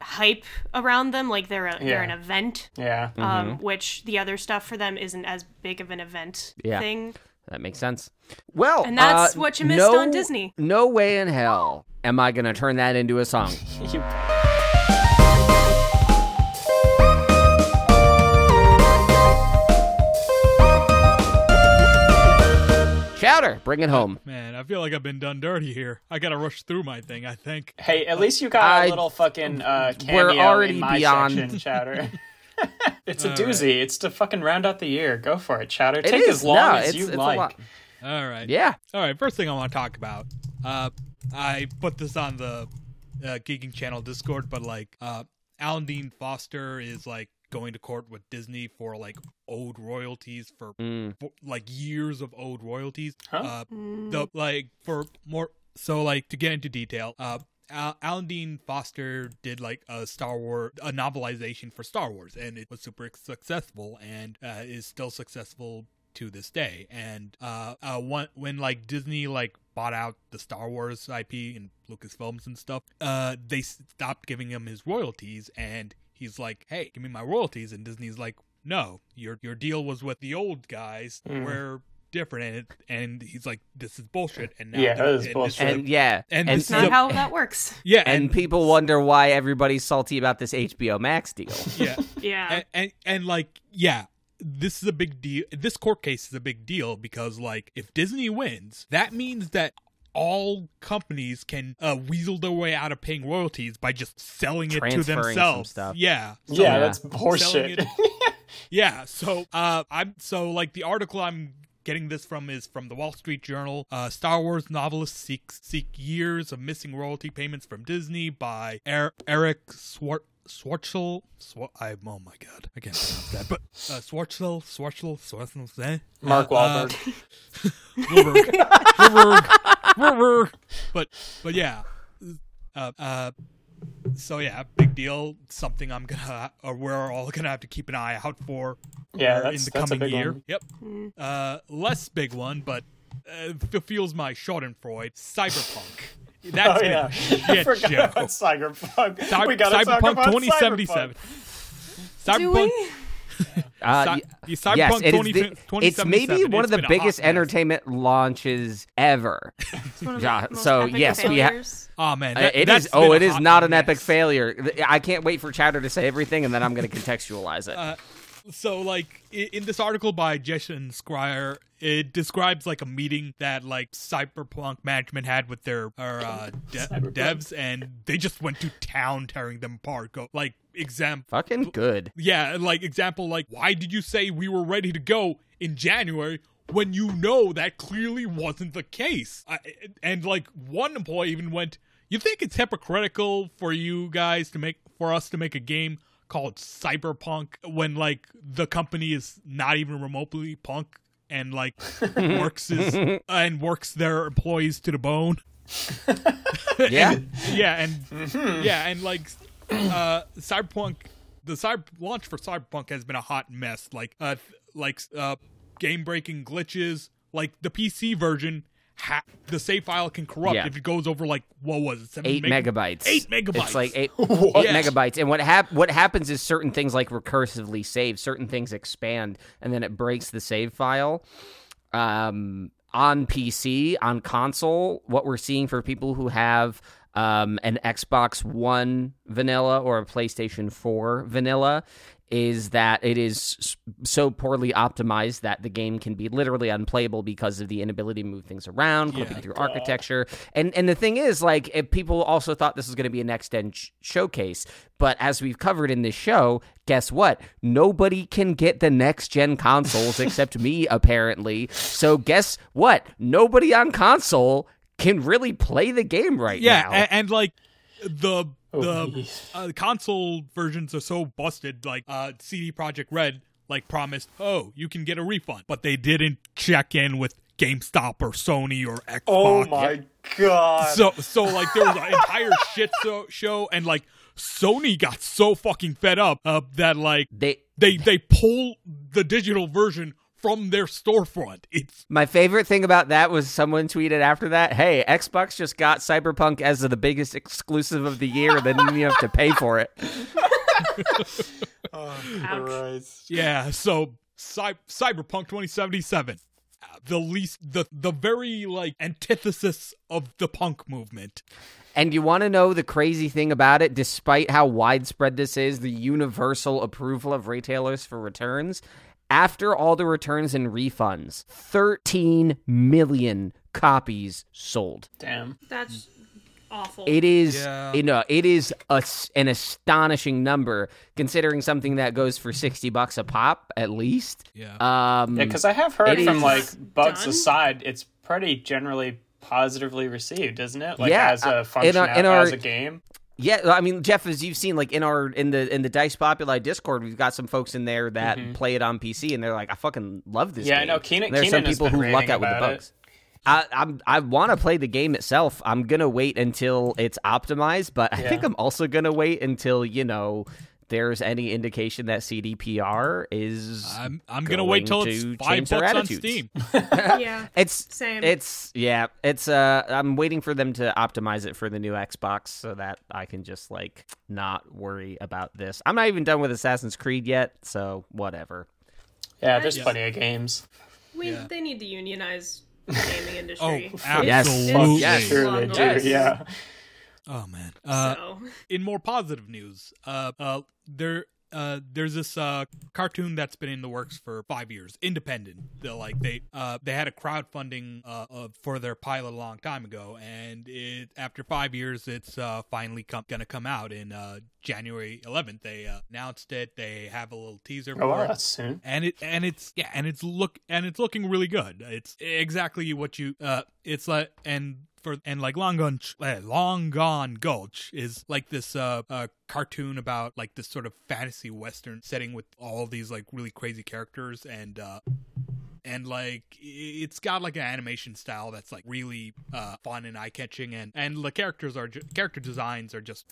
hype around them, like they're a, they're an event, yeah. um, which the other stuff for them isn't as big of an event Yeah. thing. That makes sense. Well, And that's uh, what you missed no- on Disney. No way in hell am I going to turn that into a song. You- Chowder, bring it home. Man, I feel like I've been done dirty here. I gotta rush through my thing. I think. hey, at least you got I- a little fucking uh, We're already in my beyond- section, Chowder. it's a All doozy. It's to fucking round out the year. Go for it, Chowder. It Take is. as long No, as it's- you it's like. All right. Yeah. All right. First thing I want to talk about. Uh, I put this on the uh, Geeking Channel Discord, but like, uh, Alan Dean Foster is like going to court with Disney for like owed royalties for, Mm. for like years of owed royalties. Huh? Uh, the like for more. So like to get into detail, uh. Al- Alan Dean Foster did like a Star Wars, a novelization for Star Wars, and it was super successful, and uh, is still successful to this day. And uh, uh, one, when like Disney like bought out the Star Wars IP and Lucasfilms and stuff, uh, they stopped giving him his royalties, and he's like, "Hey, give me my royalties," and Disney's like, "No, your your deal was with the old guys. Mm. We're different," and it, and he's like, "This is bullshit." And now Yeah, that is and bullshit. And yeah, And and, this Not So- how that works. yeah, and people wonder why everybody's salty about this HBO Max deal. yeah. Yeah. and, and and like yeah this is a big deal this court case is a big deal because like if disney wins that means that all companies can uh, weasel their way out of paying royalties by just selling it to Transferring some themselves stuff. yeah yeah, Yeah. that's selling horseshit. it- yeah so uh i'm so like the article i'm getting this from is from the wall street journal uh star wars novelists seek seek years of missing royalty payments from disney by er- eric swart Schwartzel, Swar- I oh my god, I can't pronounce that. But uh, Schwartzel, Schwartzel, Schwartzel, eh? Mark Uh, Wahlberg. Wahlberg, Wahlberg, Wahlberg. But but yeah, Uh, uh, so yeah, big deal. Something I'm gonna, or we're all gonna have to keep an eye out for. Yeah, uh, that's- in the that's a coming big year. one. Yep. Uh, less big one, but uh, f- feels my Schadenfreude. Cyberpunk. That's oh yeah, shit I forgot show. about Cyberpunk. Cy- we gotta talk Cyberpunk about 2077. Cyberpunk. Do Uh, Cy- y- Cyberpunk yes, it is 20, the- it's maybe one it's of the biggest hot mess. entertainment launches ever. It's one of Ja- the most so, epic yes, we ha- failures. Oh man, Uh, that, it that's. Oh, been it a is hot not an epic failure. I can't wait for Chowder to say everything, and then I'm going to contextualize it. Uh, so like in this article by Jason Schreier, it describes like a meeting that like Cyberpunk management had with their or, uh, de- devs, and they just went to town tearing them apart. Go like example. Fucking good. Yeah, like example, like why did you say we were ready to go in January when you know that clearly wasn't the case? I, and like one employee even went, "You think it's hypocritical for you guys to make for us to make a game called Cyberpunk when like the company is not even remotely punk and like works is and works their employees to the bone?" Yeah. yeah, and mm-hmm. yeah, and like uh Cyberpunk the cyber launch for Cyberpunk has been a hot mess. Like uh th- like uh game breaking glitches, like the PC version ha- the save file can corrupt Yeah. if it goes over like what was it? Seven eight meg- megabytes. Eight megabytes. It's like eight, What? eight megabytes. And what hap- what happens is certain things like recursively save, certain things expand, and then it breaks the save file. Um, on PC, on console, what we're seeing for people who have um, an Xbox One vanilla or a PlayStation 4 vanilla is that it is so poorly optimized that the game can be literally unplayable because of the inability to move things around, clipping Yeah. through architecture. And and the thing is, like, if people also thought this was going to be a next gen sh- showcase, but as we've covered in this show, guess what? Nobody can get the next gen consoles except me, apparently. So guess what? Nobody on console can really play the game right yeah, now. and, and like the Oh, the geez. uh, console versions are so busted. Like uh, CD Projekt Red like promised, oh, you can get a refund, but they didn't check in with GameStop or Sony or Xbox. Oh my god. So so like there was an entire shit so, show, and like Sony got so fucking fed up uh, that like they they they pull the digital version from their storefront. It's My favorite thing about that was someone tweeted after that, "Hey, Xbox just got Cyberpunk as the biggest exclusive of the year, then you have to pay for it." oh, Christ. yeah. So Cy- Cyberpunk 2077, uh, the least the the very like antithesis of the punk movement. And you want to know the crazy thing about it? Despite how widespread this is, the universal approval of retailers for returns, after all the returns and refunds, 13 million copies sold. Damn. That's awful. It is, Yeah. you know, it is a, an astonishing number considering something that goes for 60 bucks a pop at least. Yeah. Um, Yeah, because I have heard from like bugs done? aside, it's pretty generally positively received, isn't it? Like Yeah, as uh, a in function, our- in our- as a game. Yeah, I mean, Jeff, as you've seen, like in our in the in the Dice Populi Discord, we've got some folks in there that play it on PC, and they're like, "I fucking love this." Mm-hmm. Yeah, I know. Keenan- There's some Keenan people who luck out with the it. bugs. I I'm, I want to play the game itself. I'm gonna wait until it's optimized, but I think I'm also gonna wait until you know there's any indication that CDPR is. I'm I'm gonna wait till going it's to five change their bucks on attitudes. Steam. yeah. It's Same. It's yeah. It's uh. I'm waiting for them to optimize it for the new Xbox so that I can just like not worry about this. I'm not even done with Assassin's Creed yet, so whatever. Yeah, there's Yeah. plenty of games. We Yeah. they need to unionize the gaming Oh, industry. Yes. absolutely. Yes. Sure Long they do. overdue. Yeah. Oh man. Uh, so in more positive news, uh, uh, there, uh, there's this uh cartoon that's been in the works for five years, independent. They're like they, uh, they had a crowdfunding uh, for their pilot a long time ago, and it after five years, it's uh finally come, gonna come out in uh January 11th. They uh, announced it. They have a little teaser Oh, for wow, it. that's soon. and it and it's yeah and it's look and it's looking really good it's exactly what you uh it's like and for and like long gone uh, long gone gulch is like this uh, uh cartoon about like this sort of fantasy western setting with all these like really crazy characters and uh and like it's got like an animation style that's like really uh, fun and eye catching, and and the characters are ju- character designs are just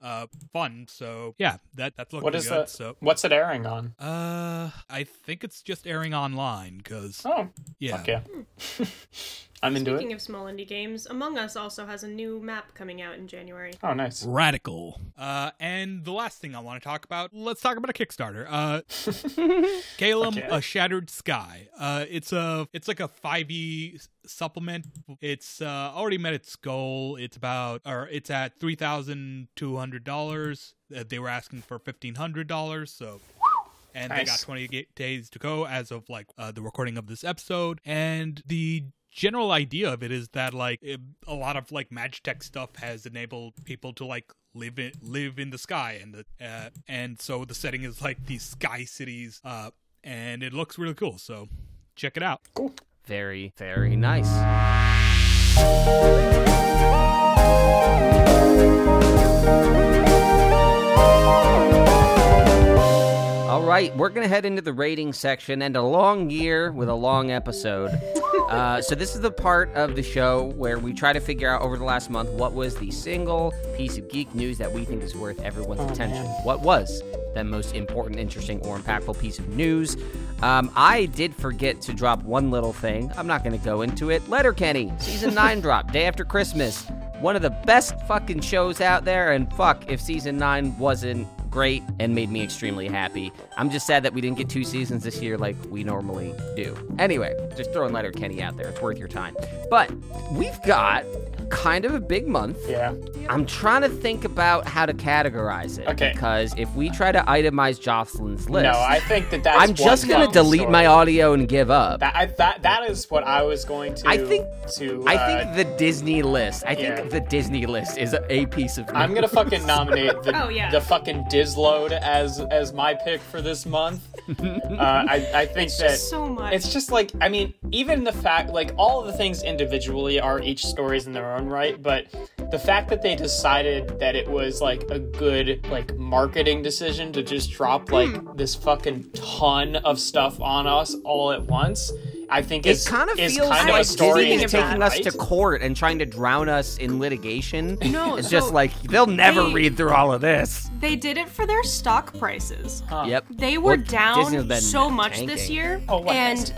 uh fun. So yeah, that that's looking What is good. that? So What's it airing on? uh, I think it's just airing online because Oh, yeah. okay. I'm into Speaking it. of small indie games, Among Us also has a new map coming out in January. Oh, nice. Radical. Uh, and the last thing I want to talk about, let's talk about a Kickstarter. Uh, Calum, Okay. a Shattered Sky. Uh, it's a, it's like a 5e supplement. It's uh, already met its goal. It's about, or it's at three thousand two hundred dollars. Uh, they were asking for fifteen hundred dollars, so. And they got Nice. 28 days to go as of like uh, the recording of this episode. And the general idea of it is that like it, a lot of like magitech stuff has enabled people to like live in live in the sky and the uh, and so the setting is like these sky cities uh and it looks really cool so check it out Cool. Very, very nice. All right, we're going to head into the rating section and a long year with a long episode. Uh, so, this is the part of the show where we try to figure out over the last month what was the single piece of geek news that we think is worth everyone's attention. What was the most important, interesting, or impactful piece of news? Um, I did forget to drop one little thing. I'm not going to go into it. Letterkenny, season 9 drop, day after Christmas. One of the best fucking shows out there, and fuck if season 9 wasn't great and made me extremely happy. I'm just sad that we didn't get two seasons this year like we normally do. Anyway, just throwing Letterkenny out there. It's worth your time. But we've got kind of a big month. Yeah. I'm trying to think about how to categorize it. Okay. Because if we try to itemize Jocelyn's list, No, I think that that's. I'm just going gonna to delete my audio and give up. That, I, that that is what I was going to. I think- to. I uh, think the Disney list. I think the Disney list is a piece of. I'm gonna fucking nominate the Oh, yeah. the fucking Dizload as as my pick for this month. uh, I I think that Just so much. it's just like I mean, even the fact like all of the things individually are each stories in their own right, but the fact that they decided that it was like a good like marketing decision to just drop like Hmm. this fucking ton of stuff on us all at once, I think It is kind of is feels kind of like a story Disney is taking us to court and trying to drown us in litigation. No, it's so just like they'll never they- read through all of this. They did it for their stock prices. Yep. They were Well, down been so much tanking. this year. Oh, and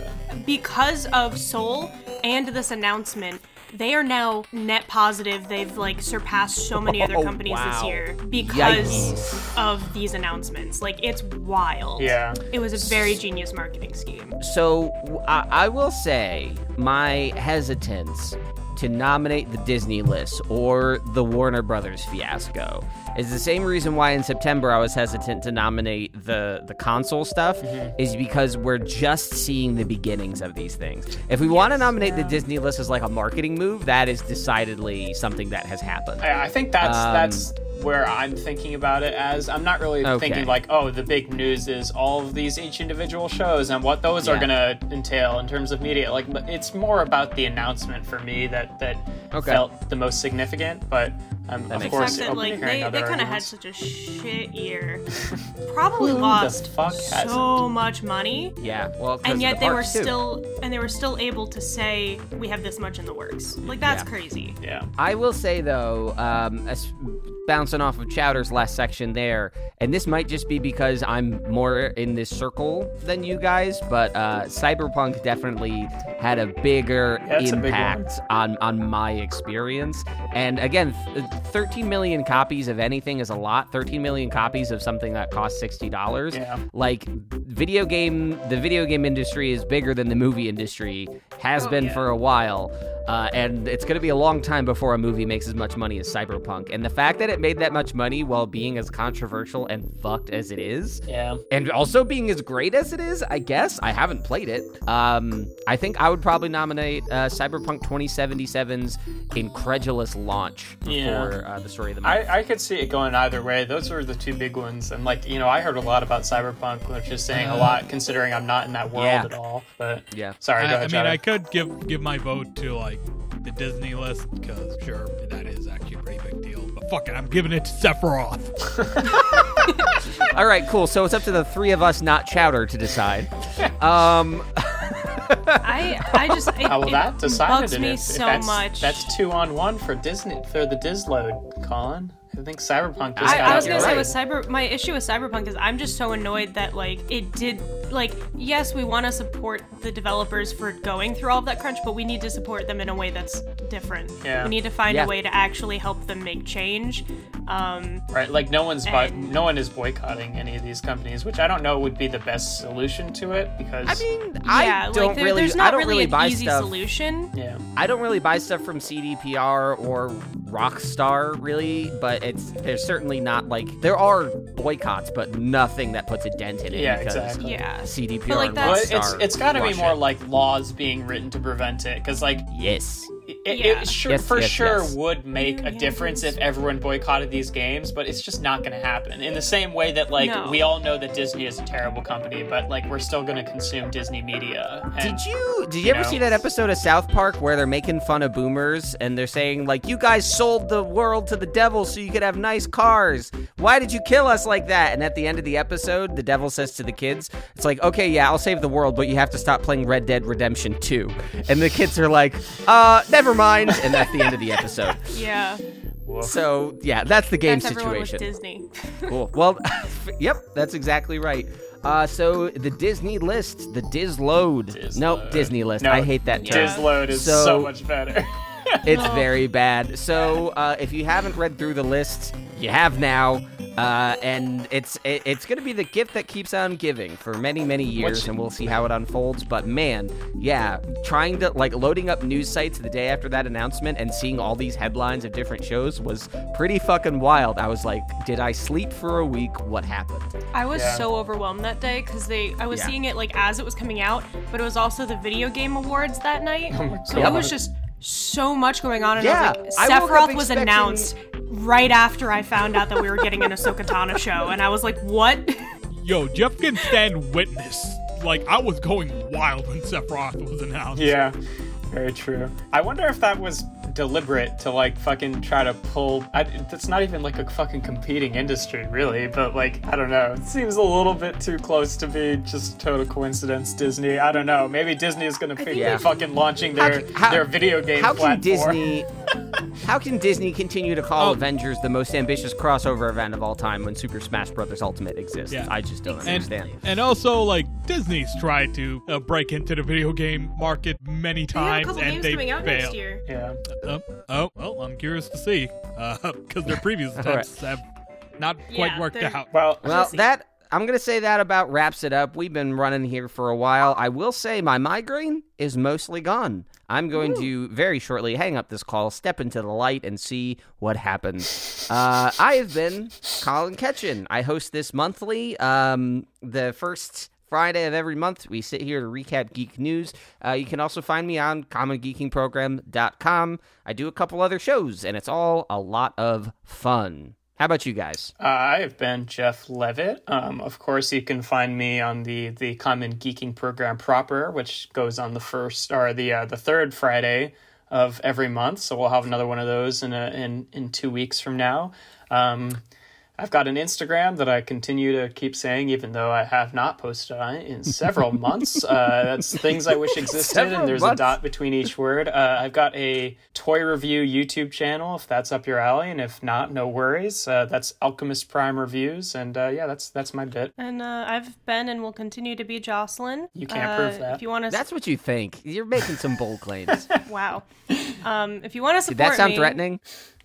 because of Soul and this announcement, they are now net positive. They've like surpassed so many other Oh, companies this year because Yikes. of these announcements. Like it's wild. Yeah. It was a very genius marketing scheme. So I will say my hesitance to nominate the Disney list or the Warner Brothers fiasco is the same reason why in September I was hesitant to nominate the the console stuff is because we're just seeing the beginnings of these things. If we want to nominate the Disney list as like a marketing move, that is decidedly something that has happened. I, I think that's Um, that's where I'm thinking about it as. I'm not really Okay. thinking like, oh, the big news is all of these each individual shows and what those are gonna entail in terms of media. Like, it's more about the announcement for me that that Okay. felt the most significant. But um, of makes course, Except that like they, they kind of had such a shit year. Probably Who the lost fuck so hasn't? much money. Yeah, well, and yet the they were too. still and they were still able to say we have this much in the works like that's Yeah. crazy Yeah. I will say though, um, as- bouncing off of Chowder's last section there, and this might just be because I'm more in this circle than you guys, but uh, Cyberpunk definitely had a bigger Yeah, it's a big impact on on my experience. And again, th- 13 million copies of anything is a lot. 13 million copies of something that costs sixty dollars. Yeah. Like video game, the video game industry is bigger than the movie industry has Oh, been yeah. for a while. Uh, and it's going to be a long time before a movie makes as much money as Cyberpunk. And the fact that it made that much money while being as controversial and fucked as it is, Yeah. and also being as great as it is, I guess I haven't played it. Um, I think I would probably nominate uh, Cyberpunk 2077's incredulous launch Yeah. For uh, the story of the month. I, I could see it going either way. Those were the two big ones. And, like, you know, I heard a lot about Cyberpunk, which is saying a lot considering I'm not in that world Yeah. at all. But, Yeah. sorry, go I, I mean, Chowder. I could give give my vote to like the Disney list because sure, that is actually a pretty big deal. But fuck it, I'm giving it to Sephiroth. All right, cool. So it's up to the three of us, not Chowder, to decide. Um, I I just it, will it that decided bugs me if- if so that's, much. That's two on one for Disney for the Disload, Colin. I think Cyberpunk just I, got I was gonna right. say with cyber my issue with cyberpunk is i'm just so annoyed that like it did like yes we want to support the developers for going through all of that crunch but we need to support them in a way that's different Yeah. we need to find Yeah. a way to actually help them make change um Right, like no one's bu- And- no one is boycotting any of these companies, which I don't know would be the best solution to it because I mean, yeah I don't like there- really, there's not I don't really, really an buy easy stuff. solution yeah, I don't really buy stuff from CDPR or Rockstar, really, but it's there's certainly not like there are boycotts, but nothing that puts a dent in it. Yeah, because exactly. yeah CDPR But, like, and that's- but it's it's got to be more like laws being written to prevent it because like yes. It, Yeah. it sure, Yes, for yes, sure yes. would make a difference if everyone boycotted these games, but it's just not going to happen. In the same way that like No. we all know that Disney is a terrible company, but like we're still going to consume Disney media. And, Did you did you, you ever know? see that episode of South Park where they're making fun of boomers and they're saying like you guys sold the world to the devil so you could have nice cars. Why did you kill us like that? And at the end of the episode, the devil says to the kids, it's like, "Okay, yeah, I'll save the world, but you have to stop playing Red Dead Redemption 2." And the kids are like, "Uh, never mind." And that's the end of the episode. yeah Woof. So, yeah, that's the game that's everyone with situation. disney Cool. Well, yep, that's exactly right. Uh, so the Disney list, the Diz load. Nope, Disload. Disney list. No, I hate that term. Disload is So- so much better. It's very bad. So uh, if you haven't read through the list, you have now. Uh, and it's it, it's going to be the gift that keeps on giving for many many years, What's- and we'll see how it unfolds. But man, yeah, trying to like loading up news sites the day after that announcement and seeing all these headlines of different shows was pretty fucking wild. I was like, did I sleep for a week? What happened? I was Yeah. so overwhelmed that day because they I was Yeah. seeing it like as it was coming out, but it was also the video game awards that night. so God. it was just so much going on and Yeah, I was like woke up Sephiroth was expecting- announced right after I found out that we were getting an Ahsoka Tano show and I was like, "What?" Yo, Jeff can stand witness. Like I was going wild when Sephiroth was announced. Yeah, very true. I wonder if that was deliberate to like fucking try to pull. I, that's not even like a fucking competing industry, really. But like, I don't know. It seems a little bit too close to be just total coincidence. Disney. I don't know. Maybe Disney is gonna be Yeah. fucking launching How their can- how- their video game How platform. can Disney? How can Disney continue to call Oh. Avengers the most ambitious crossover event of all time when Super Smash Bros. Ultimate exists? Yeah. I just don't And, understand. and also, like Disney's tried to uh, break into the video game market many They a times, and they coming out failed. next year. Yeah. Oh, oh, well, I'm curious to see because their previous right. attempts have not quite Yeah, worked they're- out. Well, Well, that I'm gonna say that about wraps it up. We've been running here for a while. I will say my migraine is mostly gone. I'm going to very shortly hang up this call, step into the light, and see what happens. Uh, I have been Colin Ketchin. I host this monthly. Um, the first Friday of every month, we sit here to recap geek news. Uh, you can also find me on commongeekingprogram.com. I do a couple other shows, and it's all a lot of fun. How about you guys? Uh, I have been Jeff Levitt. Um, of course, you can find me on the the Common Geeking program proper, which goes on the first or the uh, the third Friday of every month. So we'll have another one of those in a, in in two weeks from now. Um, I've got an Instagram that I continue to keep saying, even though I have not posted on it in several months. Uh, that's things I wish existed, Several and there's months. a dot between each word. Uh, I've got a toy review YouTube channel, if that's up your alley, and if not, no worries. Uh, that's Alchemist Prime Reviews, and uh, yeah, that's that's my bit. And uh, I've been and will continue to be Jocelyn. You can't Uh, prove that. If you want to, That's what you think. You're making some bold claims. wow. Um, if you want to support Did that sound me, threatening?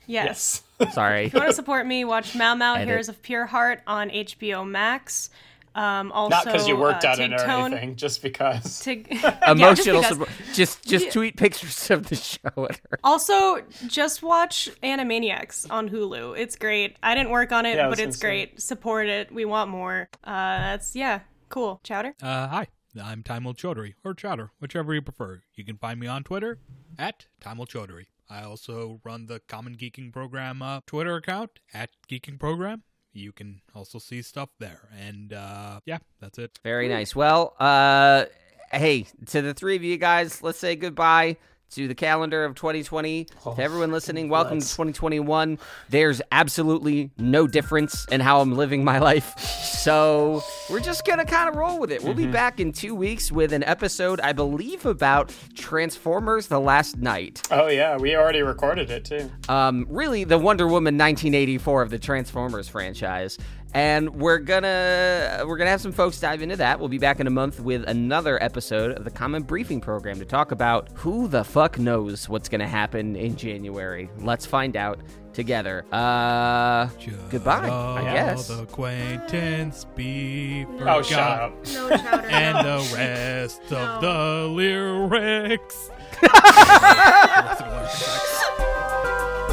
Yes. Sorry. If you want to support me, watch Mao Mao Edit. Heroes of Pure Heart on HBO Max. Um, also, Not because you worked uh, on it or Tigtone- anything, just because. Tig- Yeah, just Emotional because. support. Just just tweet pictures of the show at her. Also, just watch Animaniacs on Hulu. It's great. I didn't work on it, Yeah, but gonna it's say. great. Support it. We want more. Uh, that's yeah, cool. Chowder. Uh, hi, I'm Timel Chaudhary, or Chowder, whichever you prefer. You can find me on Twitter at Timel Chaudhary. I also run the Common Geeking Program uh, Twitter account at Geeking Program. You can also see stuff there. And uh, yeah, that's it. Very nice. Well, uh, hey, to the three of you guys, let's say goodbye. To the calendar of 2020. to everyone listening, welcome bless. to 2021. There's absolutely no difference in how I'm living my life. So we're just going to kind of roll with it. We'll be back in two weeks with an episode, I believe, about Transformers The Last Knight. Oh yeah, we already recorded it too. Um, really, the Wonder Woman 1984 of the Transformers franchise. And we're gonna we're gonna have some folks dive into that. We'll be back in a month with another episode of the Common Geeking Program to talk about who the fuck knows what's gonna happen in January. Let's find out together. Uh, goodbye, I Shall guess. The acquaintance be Oh, shut up. No and the rest No. of the lyrics.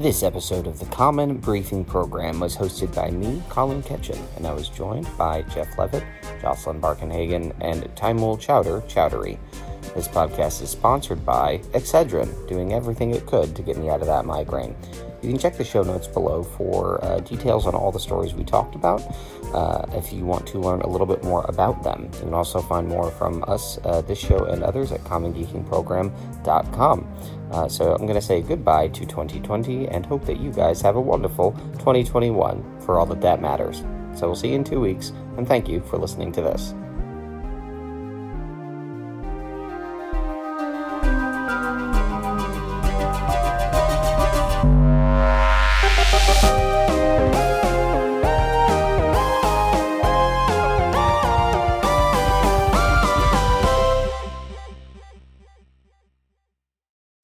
This episode of the Common Geeking Program was hosted by me, Colin Ketchen, and I was joined by Jeff Levitt, Jocelyn Barkenhagen, and Timul Chowder Chowdery. This podcast is sponsored by Excedrin, doing everything it could to get me out of that migraine. You can check the show notes below for uh, details on all the stories we talked about. Uh, if you want to learn a little bit more about them, you can also find more from us, uh, this show, and others at commongeekingprogram.com. Uh, so I'm going to say goodbye to 2020 and hope that you guys have a wonderful 2021 for all that that matters. So we'll see you in two weeks, and thank you for listening to this.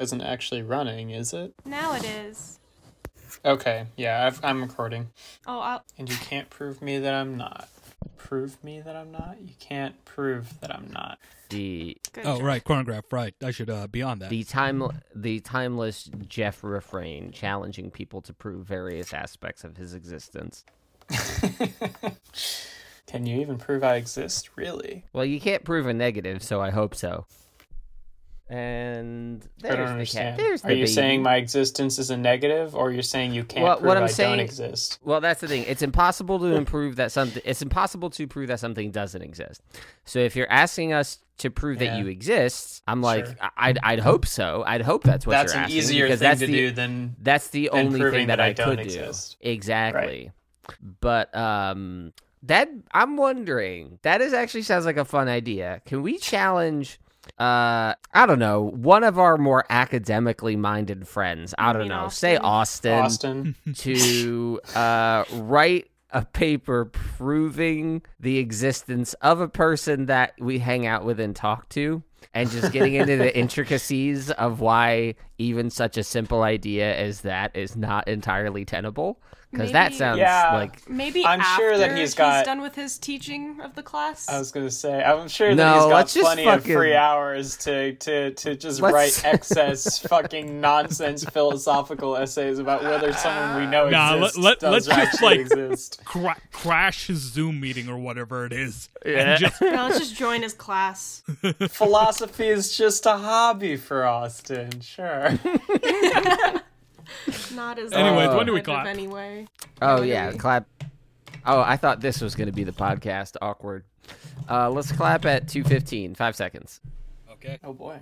Isn't actually running, is it? Now it is. Okay, yeah, I've, I'm recording. Oh, I'll, And you can't prove me that I'm not. Prove me that I'm not? You can't prove that I'm not. The good Oh job. right, chronograph. Right, I should uh, be on that. the time the timeless Jeff refrain challenging people to prove various aspects of his existence. Can you even prove I exist? Really? Well, you can't prove a negative, so I hope so. And I don't there's the cat. There's Are the you baby. saying my existence is a negative, or you're saying you can't Well, prove what I'm I saying- don't exist? Well, that's the thing. It's impossible to improve that something. It's impossible to prove that something doesn't exist. So if you're asking us to prove Yeah. that you exist, I'm like, Sure. I'd, I'd hope so. I'd hope that's what That's you're an easier thing that's to the, do than That's the than only thing that, that I I could exist. do. Exactly. But um, that I'm wondering. That is actually sounds like a fun idea. Can we challenge? Uh, I don't know. One of our more academically minded friends. I don't mean know. Say Austin, Austin. to uh write a paper proving the existence of a person that we hang out with and talk to and just getting into the intricacies of why even such a simple idea as that is not entirely tenable because that sounds Yeah. like Maybe I'm after sure that he's got- he's done with his teaching of the class. I was gonna say, I'm sure that No, he's got let's just plenty fucking- of free hours to to to just Let's- write excess fucking nonsense philosophical essays about whether someone we know Nah, exists let- does let's just, like- exist. Cra- crash his Zoom meeting or whatever it is, Yeah. and just no, let's just join his class. Philosophy is just a hobby for Austin. Sure. Not as Anyways, when do we competitive clap? Anyway. oh yeah clap oh i thought this was going to be the podcast awkward uh let's clap at 215 five seconds okay. oh boy.